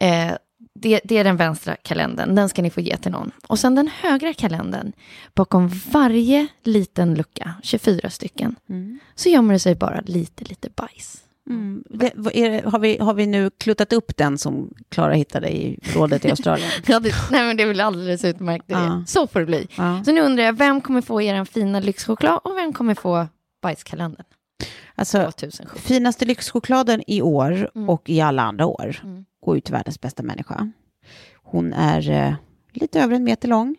Eh, det, det är den vänstra kalendern, den ska ni få ge till någon. Och sen den högra kalendern, bakom varje liten lucka, 24 stycken, så gömmer det sig bara lite, lite bajs. Mm. Det, det- har, vi, har vi nu kluttat upp den som Klara hittade i rådet i Australien? Ja, det, nej, men det är väl alldeles utmärkt. Det. Ja. Så får det bli. Ja. Så nu undrar jag, vem kommer få er fina lyxchoklad och vem kommer få bajskalendern Alltså, 2017? finaste lyxchokladen i år Mm. och i alla andra år Mm. går ut till världens bästa människa. Hon är eh, lite över en meter lång.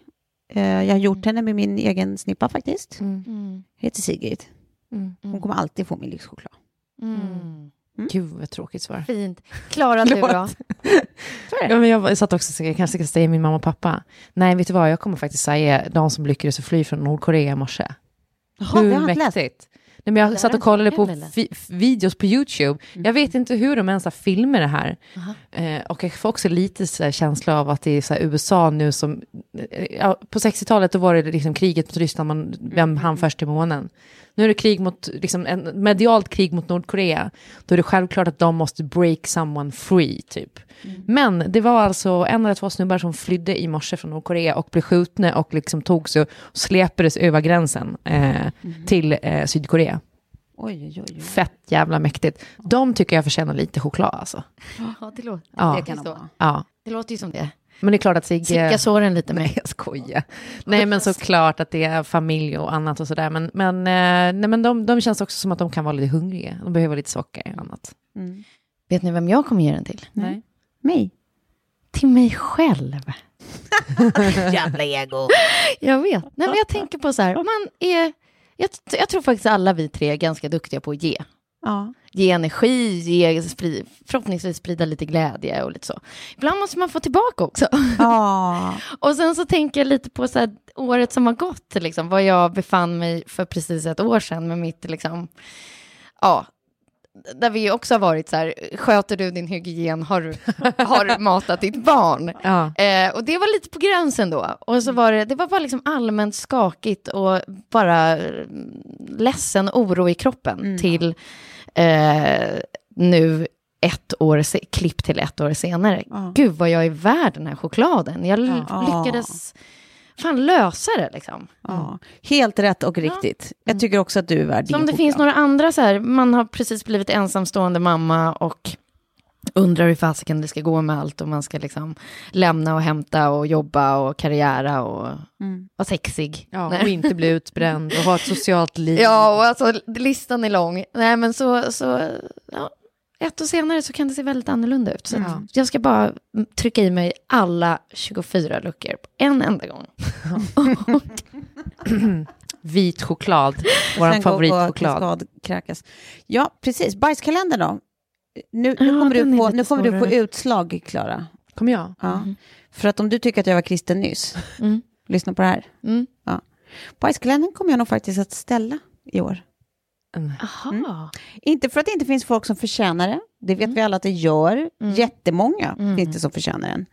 Eh, jag har gjort henne med min egen snippa faktiskt. Mm. Heter Sigrid. Mm. Hon kommer alltid få min lyxchoklad. Mm. Gud vad tråkigt svar. Fint. Klara, du då? Ja, men jag satt också och jag kanske ska säga min mamma och pappa. Nej, vet du vad, jag kommer faktiskt säga de som lyckades fly från Nordkorea i morse. Jaha, det har jag inte läst. Nej, men jag satt och kollade på videos på YouTube. Jag vet inte hur de ens har filmer det här. Eh, och jag får också lite så känsla av att det är så USA nu som... eh, Ja, på 60-talet då var det liksom kriget mot Ryssland, man, vem hann först till månen. Nu är det krig mot, liksom en medialt krig mot Nordkorea. Då är det självklart att de måste break someone free, typ. Men det var alltså en eller två snubbar som flydde i morse från Nordkorea och blev skjutna och liksom tog sig och släpades över gränsen eh, till eh, Sydkorea. Oj, oj, oj. Fett jävla mäktigt. De tycker jag förtjänar lite choklad alltså. Ja, det, låter, Ja. det, kan stå. Ja. det låter ju som det. Men det är klart att Sigge... Slicka såren lite Nej, med. jag skojar. Nej, men såklart att det är familj och annat och sådär. Men, men, eh, nej, men de, de känns också som att de kan vara lite hungriga. De behöver lite socker och annat. Mm. Vet ni vem jag kommer ge den till? Nej. Mig? Till mig själv. Jävla ego. Jag vet. Nej, men jag tänker på så här, om man är... Jag, jag tror faktiskt alla vi tre är ganska duktiga på att ge. Ja. Ge energi, ge, spri, förhoppningsvis sprida lite glädje och lite så. Ibland måste man få tillbaka också. Ja. Och sen så tänker jag lite på så här, året som har gått, liksom, var jag befann mig för precis ett år sedan med mitt, liksom, ja, där vi också har varit så här, sköter du din hygien, har du, har du matat ditt barn? Ja. Eh, och det var lite på gränsen då. Och så var det, det var bara liksom allmänt skakigt och bara eh, ledsen oro i kroppen till eh, nu ett år, se- klipp till ett år senare. Ja. Gud vad jag är värd den här chokladen. Jag l- Ja. lyckades fan lösa det liksom. ja. Helt rätt och riktigt. Jag tycker också att du är värd Så om din det finns choklad. några andra så här, man har precis blivit ensamstående mamma och undrar hur fasiken det ska gå med allt och man ska liksom lämna och hämta och jobba och karriära och Mm. vara sexig. Ja, Nej. och inte bli utbränd och ha ett socialt liv. Ja, och alltså listan är lång. Nej, men så, så ja, ett år senare så kan det se väldigt annorlunda ut. Så Ja. jag ska bara trycka i mig alla 24 luckor på en enda gång. Vit choklad, vår favoritchoklad. Ja, precis. Bajskalendern då? Nu, nu kommer, du lite nu kommer du få svårare. utslag, Klara. Kommer jag? Ja. För att om du tycker att jag var kristen nyss, Mm. lyssna på det här. Mm. Ja. Bajskalendern kommer jag nog faktiskt att ställa i år. Mm. Aha. Inte för att det inte finns folk som förtjänar det. Det vet vi alla att det gör. Jättemånga finns det som förtjänar den.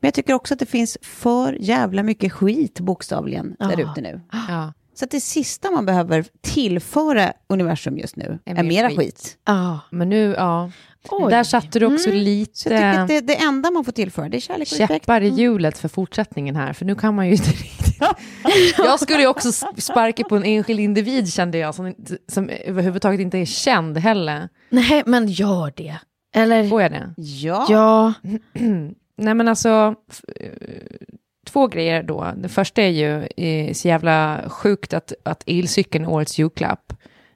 Men jag tycker också att det finns för jävla mycket skit, bokstavligen, där Ja. ute nu. Ja. Så att det sista man behöver tillföra universum just nu är, mer mera skit. skit. Ja. Men nu, ja. Oj. Där satte du också Så jag tycker att lite det, det enda man får tillföra, det är kärlek och respekt. käppar i hjulet för fortsättningen här, för nu kan man ju inte riktigt... Jag skulle ju också sparka på en enskild individ kände jag, som, som överhuvudtaget inte är känd heller. Nej, men gör det. Eller? Får jag det? Ja. Ja. Nej men alltså, eh, två grejer då. Det första är ju eh, så jävla sjukt att, att elcykeln är årets julklapp.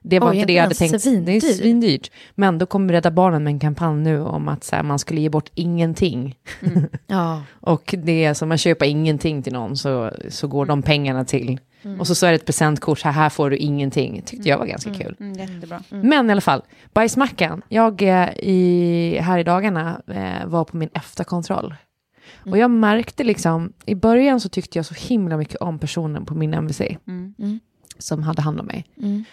Det var Oj, inte det jag hade tänkt. Det är svindyr? svindyrt. Men då kommer Rädda Barnen med en kampanj nu om att så här, man skulle ge bort ingenting. ja. Och det är som man köper ingenting till någon så, så går de pengarna till. Och så, så är det ett presentkort, här, här får du ingenting. tyckte jag var ganska kul. Mm, jättebra. Men i alla fall, bajsmackan. Jag eh, i, här i dagarna eh, var på min efterkontroll. Och jag märkte liksom, i början så tyckte jag så himla mycket om personen på min MVC. Mm. Mm. Som hade hand om mig. Mm.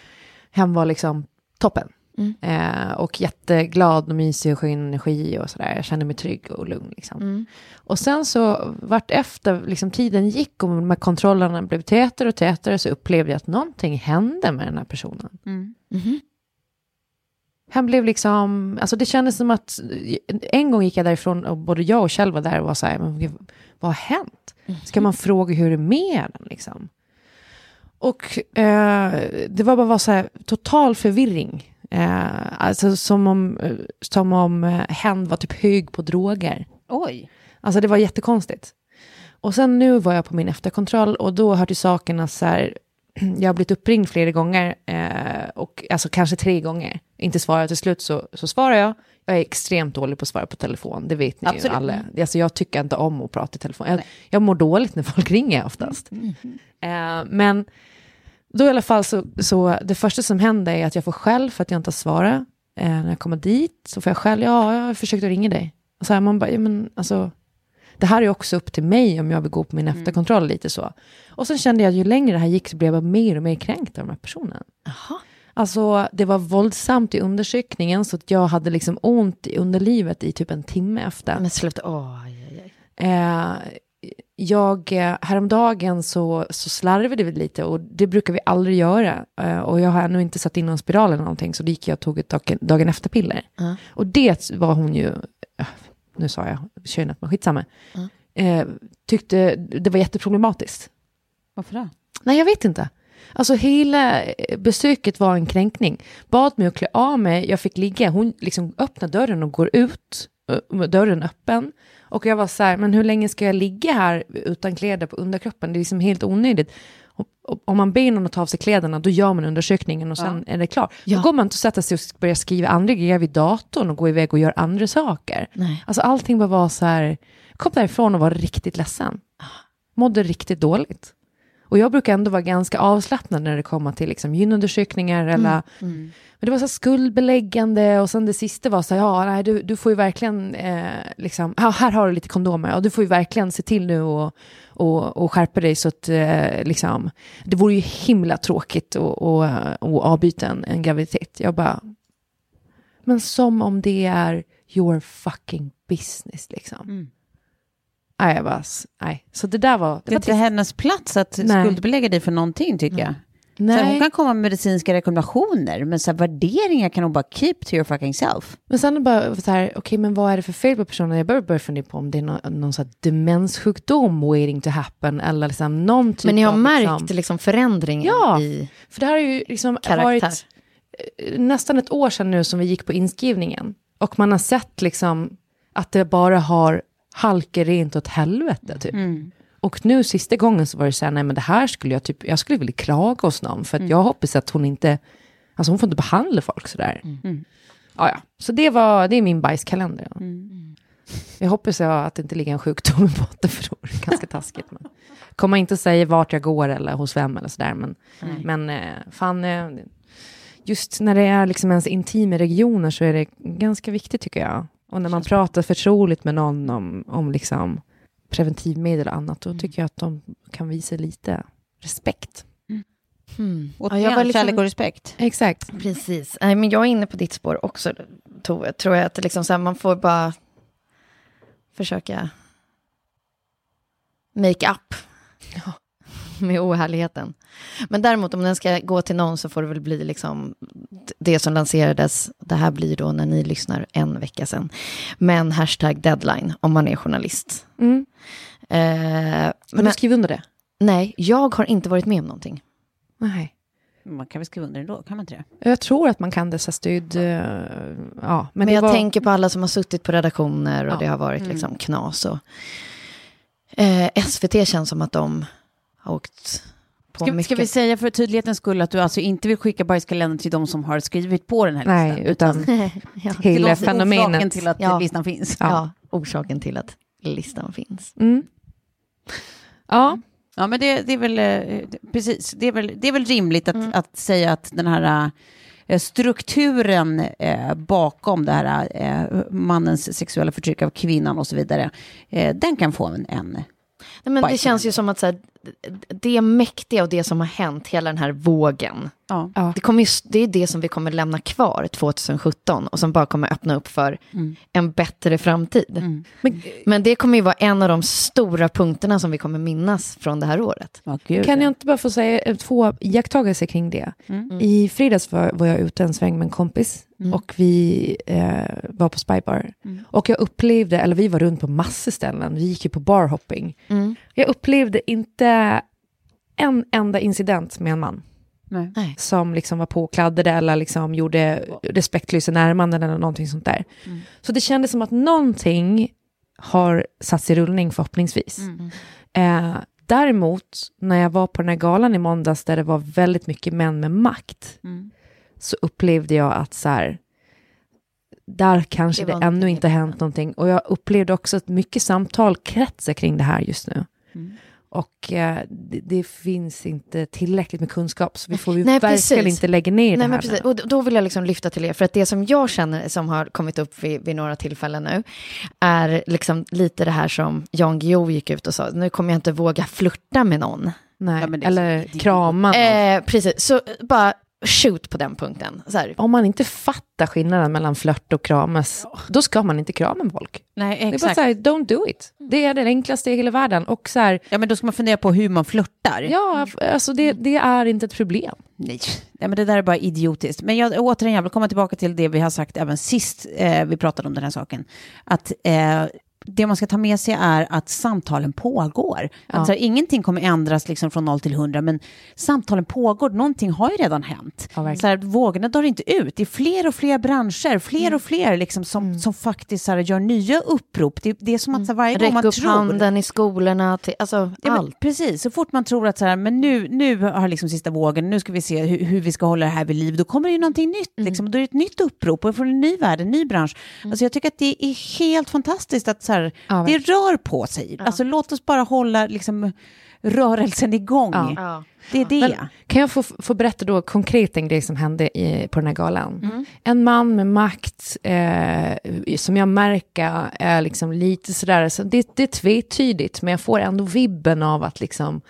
Han var liksom toppen. Mm. Eh, och jätteglad och mysig och skön energi och sådär. Jag kände mig trygg och lugn. Liksom. Mm. Och sen så vart efter liksom, tiden gick och de här kontrollerna blev tätare och tätare så upplevde jag att någonting hände med den här personen. Mm. Mhm. Han blev liksom, alltså det kändes som att en gång gick jag därifrån och både jag och Kjell var där och var så här, men gud, vad har hänt? Ska man fråga hur det är med den liksom? Och eh, det var bara var så här, total förvirring. Eh, alltså som om, som om eh, hen var typ hög på droger. Oj. Alltså det var jättekonstigt. Och sen nu var jag på min efterkontroll och då hör till saken att så här, jag har blivit uppringd flera gånger, eh, och, alltså kanske tre gånger. Inte svarar till slut så, så svarar jag. Jag är extremt dålig på att svara på telefon, det vet ni Absolut. ju alla. Alltså jag tycker inte om att prata i telefon. Jag, jag mår dåligt när folk ringer oftast. Eh, men då i alla fall så, så det första som händer är att jag får skäll för att jag inte har svarat. Eh, när jag kommer dit så får jag skäll, ja, jag har försökt att ringa dig. Och så här, man bara, ja men alltså, det här är också upp till mig om jag vill gå på min efterkontroll lite så. Och sen kände jag att ju längre det här gick så blev jag mer och mer kränkt av den här personen. Jaha. Alltså det var våldsamt i undersökningen så att jag hade liksom ont i underlivet i typ en timme efter. Men sluta, åh, aj. Eh, jag, eh, häromdagen så, så slarvade vi lite och det brukar vi aldrig göra. Eh, och jag har ännu inte satt in någon spiral eller någonting så då gick jag och tog ett dagen, dagen efter-piller. Ja. Och det var hon ju, eh, nu sa jag könet men skitsamma, Ja. eh, tyckte det var jätteproblematiskt. Varför då? Nej, jag vet inte. Alltså hela eh, besöket var en kränkning. Bad mig att klä av mig, jag fick ligga, hon liksom öppnar dörren och går ut, med dörren öppen. Och jag var så här, men hur länge ska jag ligga här utan kläder på underkroppen? Det är liksom helt onödigt. Om man ber någon att ta av sig kläderna, då gör man undersökningen och sen är det klart. Ja. Då går man inte och sätter sig och börjar skriva andra grejer vid datorn och gå iväg och göra andra saker. Nej. Alltså allting bara var så här, kom därifrån och var riktigt ledsen. Mådde riktigt dåligt. Och jag brukar ändå vara ganska avslappnad när det kommer till liksom, gynundersökningar eller... Men det var så skuldbeläggande och sen det sista var så här, ja, nej, du, du får ju verkligen, eh, liksom, ja, här har du lite kondomer, ja, du får ju verkligen se till nu och, och, och skärpa dig så att, eh, liksom, det vore ju himla tråkigt att och, och avbyta en, en graviditet. Jag bara, men som om det är your fucking business liksom. Nej, jag bara, nej. Så det där var... Det är var inte hennes plats att Nej. skuldbelägga dig för någonting tycker jag. Så här, hon nej. kan komma med medicinska rekommendationer, men så här, värderingar kan hon bara keep to your fucking self. Men sen är det bara så här, okej, men vad är det för fel på personen? Jag börjar börja fundera på om det är någon, någon så här demenssjukdom waiting to happen, eller liksom någon typ Men ni har av, märkt liksom, liksom, förändringen Ja. i För det här har ju liksom karaktär? varit eh, nästan ett år sedan nu som vi gick på inskrivningen. Och man har sett liksom att det bara har halkat rent åt helvete typ. Och nu sista gången så var det så här, nej men det här skulle jag typ, jag skulle vilja klaga hos någon. För att jag hoppas att hon inte, alltså hon får inte behandla folk sådär. Ja, ja. Så det, var, det är min bajskalender. Ja. Jag hoppas jag att det inte ligger en sjukdom i botten för då är det ganska taskigt. Men. Kommer inte att säga vart jag går eller hos vem eller sådär. Men, men eh, fan, eh, just när det är liksom ens intima regioner så är det ganska viktigt tycker jag. Och när man pratar förtroligt med någon om, om liksom preventivmedel och annat, då tycker jag att de kan visa lite respekt. Hmm. Och Ja, jag var liksom- kärlek och respekt. Exakt. Precis. Nej, men jag är inne på ditt spår också, Tove. Tror jag att liksom så här, man får bara försöka make up med ohärligheten. Men däremot om den ska gå till någon så får det väl bli liksom det som lanserades, det här blir då när ni lyssnar en vecka sedan, men hashtag deadline om man är journalist. Mm. Eh, Har men, du skrivit under det? nej, jag har inte varit med om någonting. Nej. Man kan väl skriva under ändå, kan man inte det? Jag tror att man kan dessa stöd. eh, ja, men Men, jag var, tänker på alla som har suttit på redaktioner och Ja. det har varit liksom knas. Och, eh, SVT känns som att de har åkt på Ska, mycket. ska vi säga för tydlighetens skull att du alltså inte vill skicka bajskalendern till de som har skrivit på den här Nej, listan? utan ja. till de är orsaken fenomenet. till att Ja. listan finns. ja, orsaken till att listan finns. Mm. Ja, Ja, men det, det är väl eh, precis. Det är väl, det är väl rimligt att, att säga att den här eh, strukturen eh, bakom det här eh, mannens sexuella förtryck av kvinnan och så vidare, eh, den kan få en, en Nej, men det känns ju som att så här, det mäktiga och det som har hänt, hela den här vågen. Ja. Ja. Det, kommer ju, det är det som vi kommer lämna kvar 2017 och som bara kommer öppna upp för en bättre framtid. Men, Men det kommer ju vara en av de stora punkterna som vi kommer minnas från det här året. Gud, Kan ja. jag inte bara få säga eh, två iakttagelser kring det? I fredags var, var jag ute en sväng med en kompis och vi eh, var på Spybar. Och jag upplevde, eller vi var runt på massor ställen, vi gick ju på barhopping. Jag upplevde inte en enda incident med en man Nej. som liksom var påkladdade eller liksom gjorde respektlösa närmanden eller någonting sånt där. Så det kändes som att någonting har satts i rullning förhoppningsvis. Eh, däremot, när jag var på den här galan i måndags där det var väldigt mycket män med makt, så upplevde jag att så här, där kanske Det det, ännu inte hänt någonting. Och jag upplevde också att mycket samtal kretsar kring det här just nu. Och eh, det, det finns inte tillräckligt med kunskap, så vi får ju Nej, verkligen precis. inte lägga ner Nej, det här men precis. nu. Och då vill jag liksom lyfta till er, för att det som jag känner som har kommit upp vid, vid några tillfällen nu, är liksom lite det här som Jan Guillou gick ut och sa, nu kommer jag inte våga flirta med någon. Nej, Ja, eller krama. Eh, precis, så bara shoot på den punkten. Om man inte fattar skillnaden mellan flört och kramas, då ska man inte krama folk. Nej, Det är bara exakt. så här, don't do it. Det är det enklaste i hela världen. Och så här, Ja, men då ska man fundera på hur man flörtar. ja, alltså det, det är inte ett problem. Nej. Nej, men det där är bara idiotiskt. Men jag, återigen, jag vill komma tillbaka till det vi har sagt även sist eh, vi pratade om den här saken. Att eh, det man ska ta med sig är att samtalen pågår. Att, så här, ingenting kommer ändras liksom från 0 till 100, men samtalen pågår. Någonting har ju redan hänt. Ja, så här, vågorna dör inte ut. Det är fler och fler branscher, fler och fler liksom, som, som faktiskt så här, gör nya upprop. Det, det är som att så här, varje gång Räck man upp tror... handen i skolorna, till, alltså Ja, men, allt. precis, så fort man tror att så här, men nu, nu har liksom sista vågen, nu ska vi se hur, hur vi ska hålla det här vid liv, då kommer det ju någonting nytt, Mm. liksom, då är det ett nytt upprop och från en ny värld, en ny bransch. Alltså jag tycker att det är helt fantastiskt att så här, Ja, det rör på sig. Alltså låt oss bara hålla liksom, rörelsen igång. Ja. Ja. Det är det. Men kan jag få, få berätta då konkret en grej som hände i, på den här galan? Mm. En man med makt eh, som jag märker är liksom lite sådär, så det, det är tvetydigt, men jag får ändå vibben av att liksom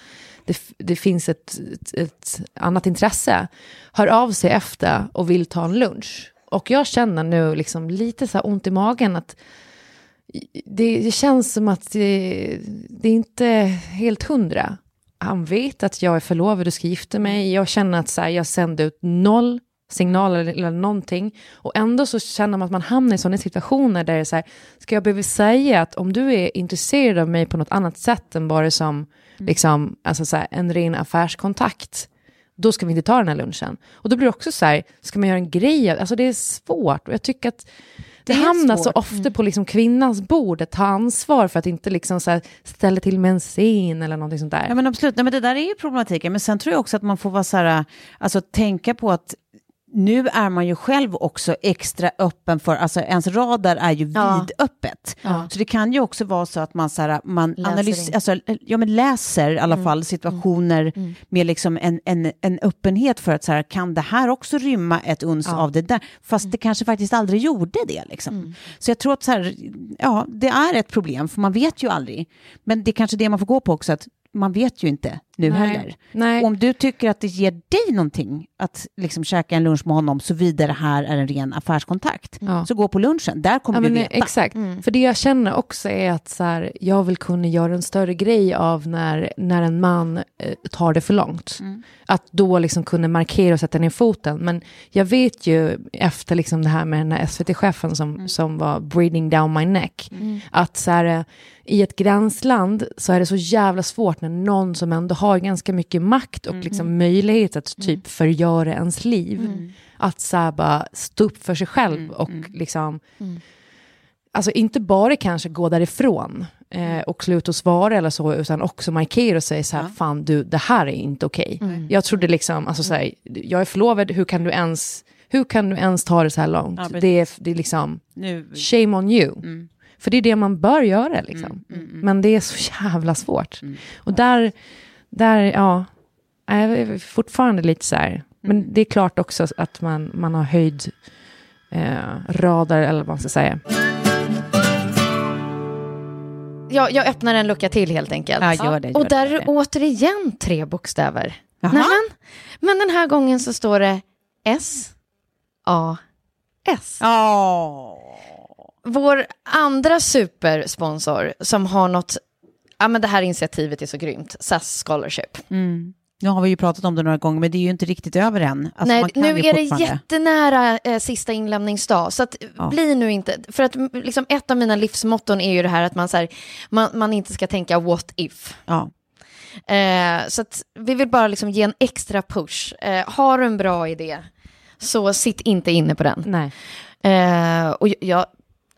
det, det finns ett, ett, ett annat intresse. Hör av sig efter och vill ta en lunch. Och jag känner nu liksom lite så här ont i magen att det, känns som att det, det är inte helt hundra. Han vet att jag är förlovad och ska gifta mig. Jag känner att så här, jag sände ut noll signaler eller, någonting. Och ändå så känner man att man hamnar i sådana situationer där det är så här, ska jag behöva säga att om du är intresserad av mig på något annat sätt än bara som liksom, alltså så här, en ren affärskontakt, då ska vi inte ta den här lunchen. Och då blir det också så här, ska man göra en grej Alltså det är svårt. Och jag tycker att det, hamnar så svårt. ofta på liksom kvinnans bord att ta ansvar för att inte liksom så ställa till med en scen eller någonting sånt där. Ja men absolut, Nej, men det där är ju problematiken. Men sen tror jag också att man får vara så här, alltså tänka på att nu är man ju själv också extra öppen för, alltså ens radar är ju Ja. vidöppet. Så det kan ju också vara så att man, så här, man Läser analys- alltså, ja, men läser i alla fall situationer med liksom en, en, en öppenhet för att så här, kan det här också rymma ett uns av det där? Fast det kanske faktiskt aldrig gjorde det. Liksom. Så jag tror att så här, ja, det är ett problem, för man vet ju aldrig. Men det är kanske det man får gå på också, att man vet ju inte nu Nej. heller. Nej. Om du tycker att det ger dig någonting att liksom käka en lunch med honom, såvida det här är en ren affärskontakt, Ja. så gå på lunchen. Där kommer Ja, du veta. Exakt. För det jag känner också är att så här, jag vill kunna göra en större grej av när, när en man eh, tar det för långt. Att då liksom kunna markera och sätta ner foten. Men jag vet ju efter liksom det här med den här SVT-chefen som, som var breathing down my neck. Att så här, eh, i ett gränsland så är det så jävla svårt när någon som ändå har ganska mycket makt och liksom möjlighet att typ förgöra ens liv. Att så bara stå upp för sig själv och liksom alltså inte bara kanske gå därifrån eh, och sluta att svara eller så, utan också markera och säga så här, fan du, det här är inte okej. Jag trodde liksom, alltså så här, jag är förlovad, hur kan du ens, hur kan du ens ta det så här långt? Ja, det, är, det är liksom, Nu, shame on you. För det är det man bör göra liksom. Men det är så jävla svårt. Och där, där, ja, jag är fortfarande lite så här, men det är klart också att man, man har höjd eh, radar, eller vad man ska säga. jag, jag öppnar en lucka till helt enkelt. Ja, gör det, gör och där är det. återigen tre bokstäver. Jaha. Nämen. Men den här gången så står det S, A, S. Ja. Vår andra supersponsor som har något, ja men det här initiativet är så grymt, SAS Scholarship. Mm. Nu har vi ju pratat om det några gånger, men det är ju inte riktigt över än. Alltså, Nej, man kan nu ju är det jättenära eh, sista inlämningsdag. Så att, Ja. bli nu inte... För att liksom, ett av mina livsmotton är ju det här att man, så här, man, man inte ska tänka what if. Ja. Eh, så att vi vill bara liksom ge en extra push. Eh, har du en bra idé, så sitt inte inne på den. Nej. Eh, och jag,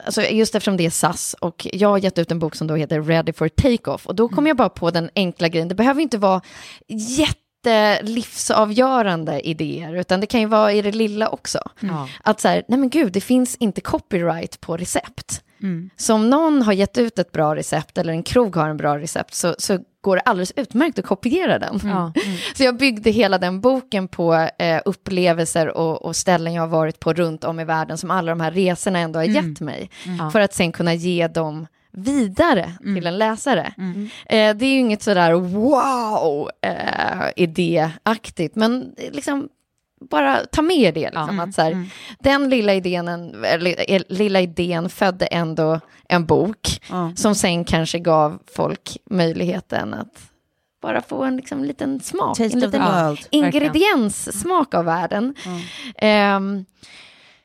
alltså just eftersom det är SAS och jag har gett ut en bok som då heter Ready for Take-Off och då kom jag bara på den enkla grejen, det behöver inte vara jätte livsavgörande idéer, utan det kan ju vara i det lilla också. Ja. Att så här, nej men gud, det finns inte copyright på recept. Så om någon har gett ut ett bra recept eller en krog har en bra recept så, så går alldeles utmärkt att kopiera den. Ja. Så jag byggde hela den boken på eh, upplevelser och, och ställen jag har varit på runt om i världen som alla de här resorna ändå har gett mig. Ja. För att sen kunna ge dem vidare till en läsare. Eh, det är ju inget sådär wow eh, idéaktigt, men liksom bara ta med det. Liksom, att så här, Den lilla idén, eller, eh, lilla idén födde ändå en bok Ja. som sen kanske gav folk möjligheten att bara få en liksom, liten smak, Taste en liten ingredienssmak av världen. Ehm,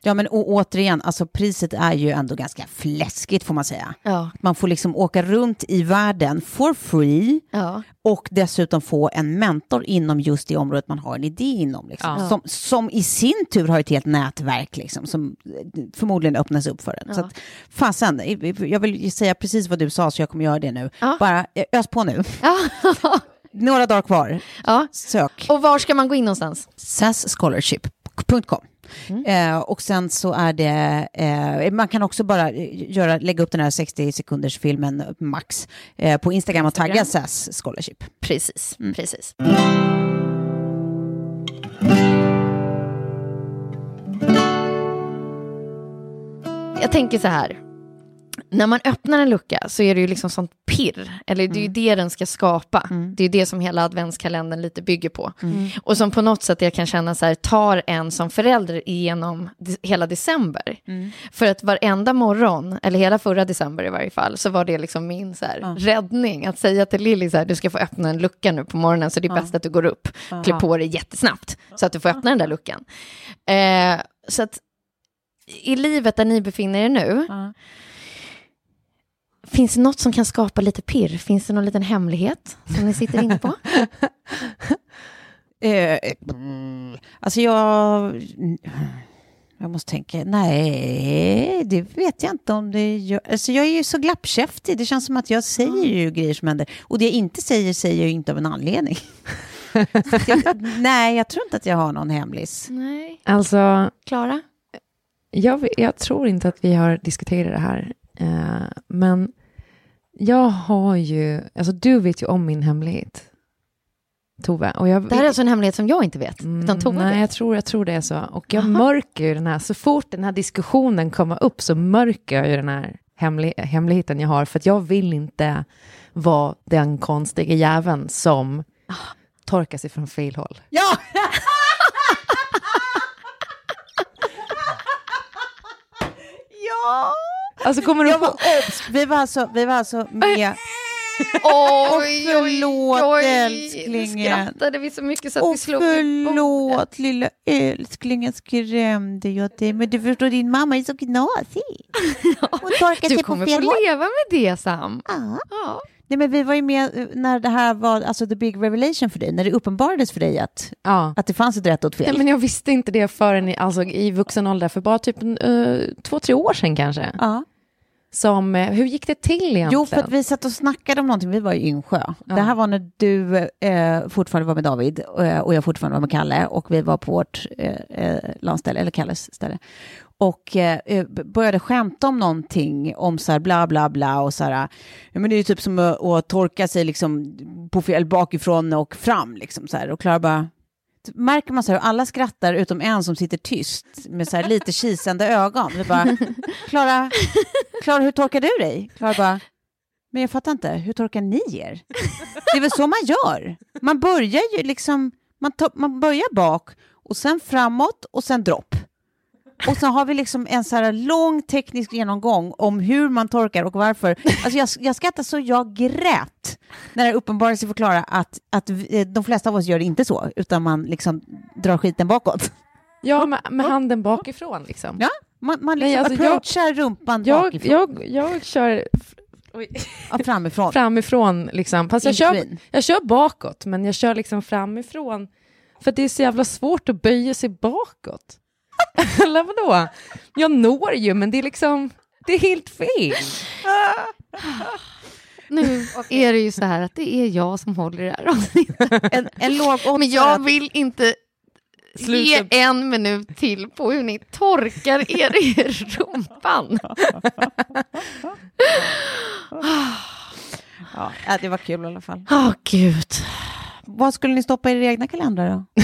Ja, men å- återigen, alltså priset är ju ändå ganska fläskigt får man säga. ja, Man får liksom åka runt i världen for free ja. och dessutom få en mentor inom just det området man har en idé inom. Liksom. Ja. Som, som i sin tur har ett helt nätverk liksom, som eh, förmodligen öppnas upp för en. Så att, fasen, jag vill säga precis vad du sa så jag kommer göra det nu. Ja. Bara eh, ös på nu. Några dagar kvar. ja. Sök. Och var ska man gå in någonstans? sasscholarship.com. Eh, och sen så är det, eh, man kan också bara eh, göra, lägga upp den här 60 sekunders filmen max eh, på Instagram och tagga SAS Scholarship. Precis, precis. Jag tänker så här. När man öppnar en lucka så är det ju liksom sånt pirr, eller det är ju det den ska skapa. Det är ju det som hela adventskalendern lite bygger på. Och som på något sätt jag kan känna så här, tar en som förälder igenom hela december. För att varenda morgon, eller hela förra december i varje fall, så var det liksom min så här, räddning. Att säga till Lilly så här, du ska få öppna en lucka nu på morgonen, så det är bäst att du går upp, klär på dig jättesnabbt, så att du får öppna den där luckan. Eh, så att i livet där ni befinner er nu, Finns det något som kan skapa lite pirr? Finns det någon liten hemlighet som ni sitter inne på? Eh, mm, alltså jag... Jag måste tänka, nej, det vet jag inte om det gör. Alltså jag är ju så glappkäftig, det känns som att jag säger ju grejer som händer. Och det jag inte säger, säger jag ju inte av en anledning. Jag, nej, jag tror inte att jag har någon hemlis. Nej. Alltså, Klara? jag, jag tror inte att vi har diskuterat det här. Eh, men jag har ju, alltså du vet ju om min hemlighet. Tove. Och jag, Det här är alltså en hemlighet som jag inte vet, Mm, utan Tove Nej, vet. jag tror, jag tror det är så. Och jag Aha. mörker ju den här, så fort den här diskussionen kommer upp så mörker jag ju den här hemlig, hemligheten jag har. För att jag vill inte vara den konstiga jäveln som Ah. torkar sig från fel håll. Ja! ja! Alltså kommer du ihåg? obs. Vi var alltså, vi var alltså med... Oj, förlåt, älsklingen. Nu skrattade vi så mycket så att Och vi slog förlåt lilla älsklingen, skrämde jag dig. Men du förstår, din mamma är så knasig. Hon torkar Du sig på kommer fel få leva med det, Sam. Ja. Ja. Nej, men vi var ju med eh, när det här var alltså the big revelation för dig, när det uppenbarades för dig att, Ja. att det fanns ett rätt och ett fel. Nej, men jag visste inte det förrän i, alltså, i vuxen ålder, för bara typ uh, två, tre år sedan kanske. Ja. Som, eh, hur gick det till egentligen? Jo, för att vi satt och snackade om någonting, vi var i Yngsjö. Det här var när du eh, fortfarande var med David eh, och jag fortfarande var med Kalle och vi var på vårt eh, eh, landställe, eller Kalles ställe. Och eh, började skämta om någonting, om så här bla bla bla och så här, ja, men det är ju typ som att, att torka sig liksom på fel bakifrån och fram liksom så här. Och Klara bara, märker man så här hur alla skrattar utom en som sitter tyst med så här lite kisande ögon. Det bara, Klara, Klara hur torkar du dig? Klara bara, Men jag fattar inte, hur torkar ni er? Det är väl så man gör? Man börjar ju liksom, man, to- man börjar bak och sen framåt och sen dropp. Och sen har vi liksom en så här lång teknisk genomgång om hur man torkar och varför. Alltså jag, jag skrattar så jag grät när det uppenbarade sig förklara att, att vi- de flesta av oss gör det inte så, utan man liksom drar skiten bakåt. Ja, med, med handen bakifrån liksom. Ja, man, man Nej, liksom alltså jag- approachar rumpan Jag, bakifrån. jag, jag kör Ja, framifrån. framifrån, liksom. fast jag kör, jag kör bakåt, men jag kör liksom framifrån. För det är så jävla svårt att böja sig bakåt. Eller vadå? Jag når ju, men det är liksom, det är helt fel. Nu är det ju så här att det är jag som håller i det här avsnittet. En, en låg Men jag vill inte ge en minut till på hur ni torkar er i rumpan. Ja, ja, det var kul i alla fall. Åh gud. Vad skulle ni stoppa i era egna kalendrar då?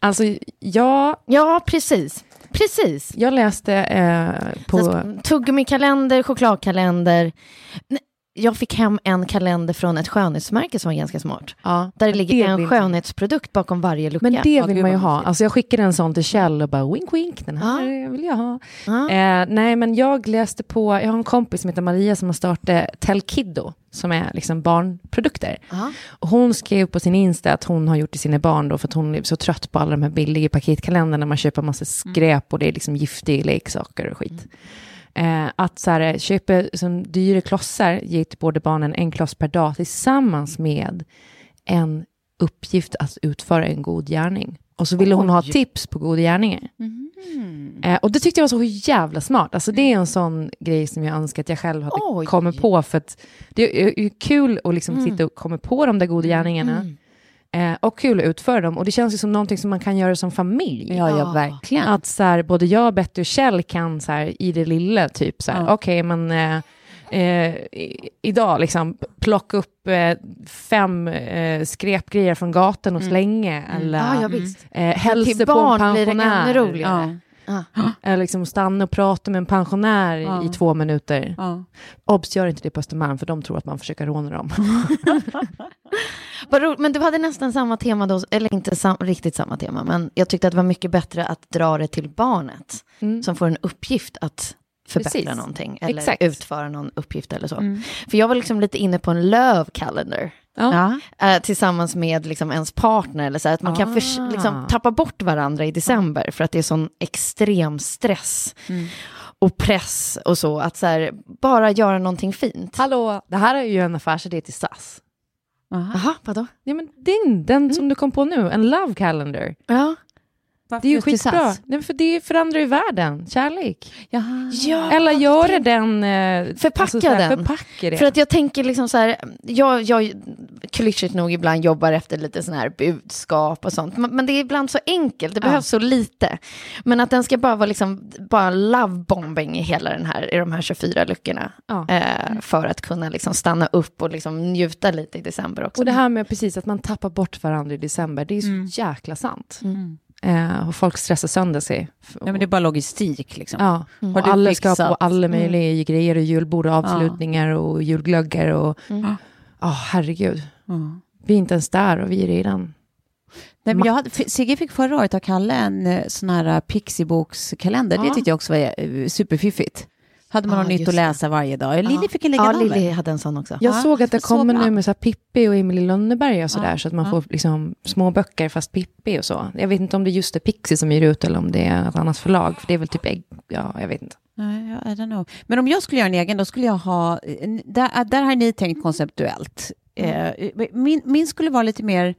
Alltså, jag, Ja, precis. Precis. jag läste eh, på... Tuggummi-kalender, chokladkalender. Jag fick hem en kalender från ett skönhetsmärke som var ganska smart. ja, Där det ligger en vill- skönhetsprodukt bakom varje lucka. Men det Ja, vill man ju ha. Alltså jag skickade en sån till Kjell och bara wink wink, den här vill jag ha. Ja. Eh, nej, men jag läste på, jag har en kompis som heter Maria som har startat Tell Kiddo, som är liksom barnprodukter. Ja. Och hon skrev på sin Insta att hon har gjort till sina barn då, för att hon är så trött på alla de här billiga paketkalendrarna, man köper massa skräp och det är liksom giftiga leksaker och skit. Eh, att så här, köpa som dyra klossar, ge till båda barnen en kloss per dag tillsammans med en uppgift att utföra en god gärning. Och så ville hon ha tips på goda gärningar. Eh, och det tyckte jag var så jävla smart. Alltså det är en sån grej som jag önskar att jag själv hade Oj. kommit på. För det är ju kul att liksom sitta och komma på de där goda gärningarna. Eh, och kul att utföra dem. Och det känns ju som någonting som man kan göra som familj. Ja, ja, verkligen. Att så här, både jag, Betty och Kjell kan så här, i det lilla, typ så här, Ja. okej, men eh, eh, i, idag liksom plocka upp eh, fem eh, skräpgrejer från gatan och slänga, eller Ja, ja, visst. eh, hälsa Till på en barn blir det pensionär. ännu roligare. Ja. Ja. Eller liksom stanna och prata med en pensionär Ja. i två minuter. Ja. Obs, gör inte det på Östermalm, för de tror att man försöker råna dem. Men du hade nästan samma tema då, eller inte sam, riktigt samma tema, men jag tyckte att det var mycket bättre att dra det till barnet Mm. som får en uppgift att förbättra Precis. någonting eller Exakt. utföra någon uppgift eller så. För jag var liksom lite inne på en love calendar. Ja. Eh, tillsammans med liksom ens partner. Eller så här, att man kan förs- Ah. liksom, tappa bort varandra i december för att det är sån extrem stress och press och så. Att så här, bara göra någonting fint. Hallå, det här är ju en affärsidé till SAS. Aha. Vadå? Ja, men din, den som du kom på nu, en love calendar. Ja. Varför Det är ju skitbra. Nej, för det förändrar ju världen, kärlek. Jaha. ja. Eller göra den... eh, Förpacka så här, den. Förpacka det. För att jag tänker liksom så här, jag, jag klyschigt nog ibland jobbar efter lite sån här budskap och sånt. Men, men det är ibland så enkelt, det Ja. behövs så lite. Men att den ska bara vara liksom, bara lovebombing i hela den här, i de här 24 luckorna. Ja. Eh, för att kunna liksom stanna upp och liksom njuta lite i december också. Och det här med precis att man tappar bort varandra i december, det är så Mm. jäkla sant. Mm. Eh, och folk stressar sönder sig. Ja, men det är bara logistik liksom. Ja, Har och du alla ska på alla möjliga grejer och julbord och avslutningar och julglöggar och... Ja, Mm. herregud. Ja. Vi är inte ens där och vi är redan... Nej, men jag hade, Sigge fick förra året av Kalle en eh, sån här eh, Pixiebokskalender. Det Ja. tyckte jag också var eh, superfiffigt. Hade man Ja, något nytt att det. läsa varje dag. Lili Ja. fick en Ja, likadan. Lilly väl? hade en sån också. Jag Ja, såg att det kommer nu med så här Pippi och Emily Lönneberga och sådär, Ja, så att man ja. får liksom små böcker fast Pippi och så. Jag vet inte om det är just det Pixie som ger ut eller om det är ett annat förlag, för det är väl typ ägg, ja, jag vet inte. Nej, jag- I don't know. Men om jag skulle göra en egen, då skulle jag ha... en- Där, där har ni tänkt konceptuellt. Mm. Eh, min, min skulle vara lite mer,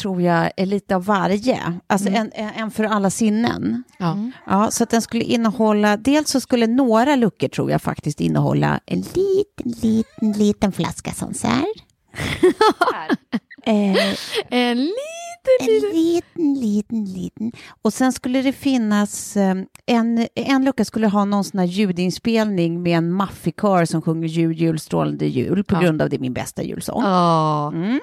tror jag, eh, lite av varje. Alltså Mm. en, en, för alla sinnen. Ja. Ja, så att den skulle innehålla, dels så skulle några luckor tror jag faktiskt innehålla en liten, liten, liten flaska som så här. eh, En liten, en liten, liten, liten. Och sen skulle det finnas, eh, en, en lucka skulle ha någon sån här ljudinspelning med en maffig kör som sjunger jul, jul, strålande jul på Ja. grund av det är min bästa julsång. Ja. Mm.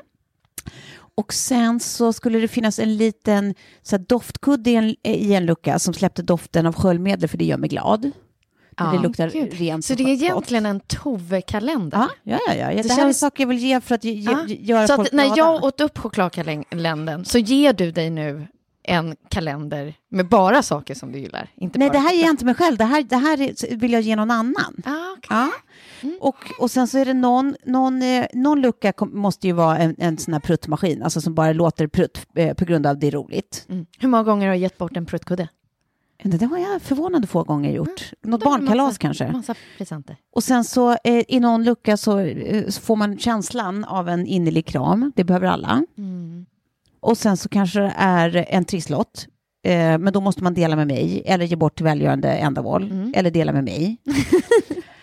Och sen så skulle det finnas en liten så här, doftkudde i en, i en lucka som släppte doften av sköljmedel för det gör mig glad. Ja. Det luktar Gud. rent Så det är gott. egentligen en Tove-kalender? Ja, ja, ja. ja. Det, Det här är känns- saker jag vill ge för att ge, Ja. göra Så folk att när jag åt upp chokladkalendern så ger du dig nu en kalender med bara saker som du gillar? Inte Nej, det här ger jag inte mig själv. Det här, det här är, vill jag ge någon annan. Ah, okej. Ja. Och, och sen så är det någon, någon, eh, någon lucka kom, måste ju vara en, en sån här pruttmaskin, alltså som bara låter prutt eh, på grund av det är roligt. Mm. Hur många gånger har du gett bort en pruttkudde? Det har jag förvånande få gånger gjort. Något har du barnkalas massa, kanske. Massa presenter. Och sen så eh, i någon lucka så, eh, så får man känslan av en innerlig kram. Det behöver alla. Mm. Och sen så kanske det är en trisslott. Eh, men då måste man dela med mig eller ge bort till välgörande ändamål. Mm. Eller dela med mig.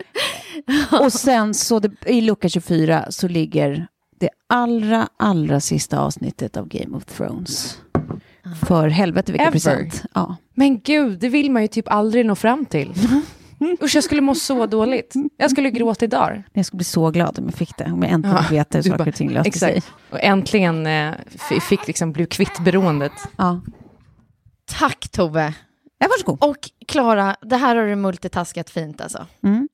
och sen så det, i lucka 24 så ligger det allra, allra sista avsnittet av Game of Thrones. För helvete vilken Ever. present. Ja. Men gud, det vill man ju typ aldrig nå fram till. Usch, jag skulle må så dåligt. Jag skulle gråta i dagar. Jag skulle bli så glad om jag fick det. Om jag äntligen Ja, vet hur saker bara- och ting löste sig. Exakt. Och äntligen eh, fick liksom bli kvitt beroendet. Ja. Tack Tove! Ja, varsågod. Och Klara, det här har du multitaskat fint alltså. Mm.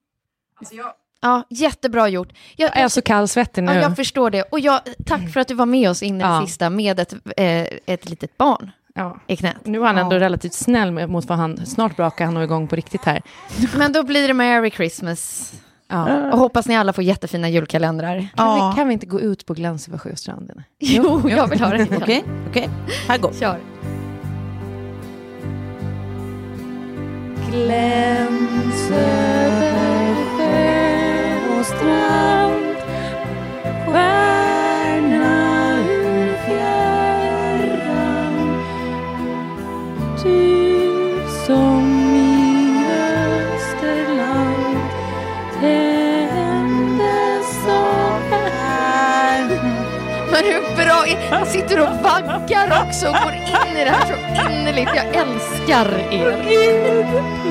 Ja, jättebra gjort. Jag, Jag är så kallsvettig nu. ja, jag förstår det. Och jag, tack för att du var med oss in i Ja. det sista med ett, eh, ett litet barn Ja. i knät. Nu var han ändå relativt snäll mot vad han... Snart brakar han nog igång på riktigt här. Men då blir det Merry Christmas. Ja. Och hoppas ni alla får jättefina julkalendrar. Kan, Ja. vi, kan vi inte gå ut på Glänsöver sjöstranden? Jo, jag vill ha det. Okej, okej. Här går. Kör. och strand Stjärna Men hur bra är... Sitter och vaggar också och går in i det här så innerligt. Jag älskar er.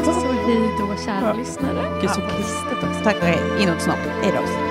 Så hej då, kära lyssnare. Gud, så kristet också. Tack, okej. Inåt snopp. Hej då.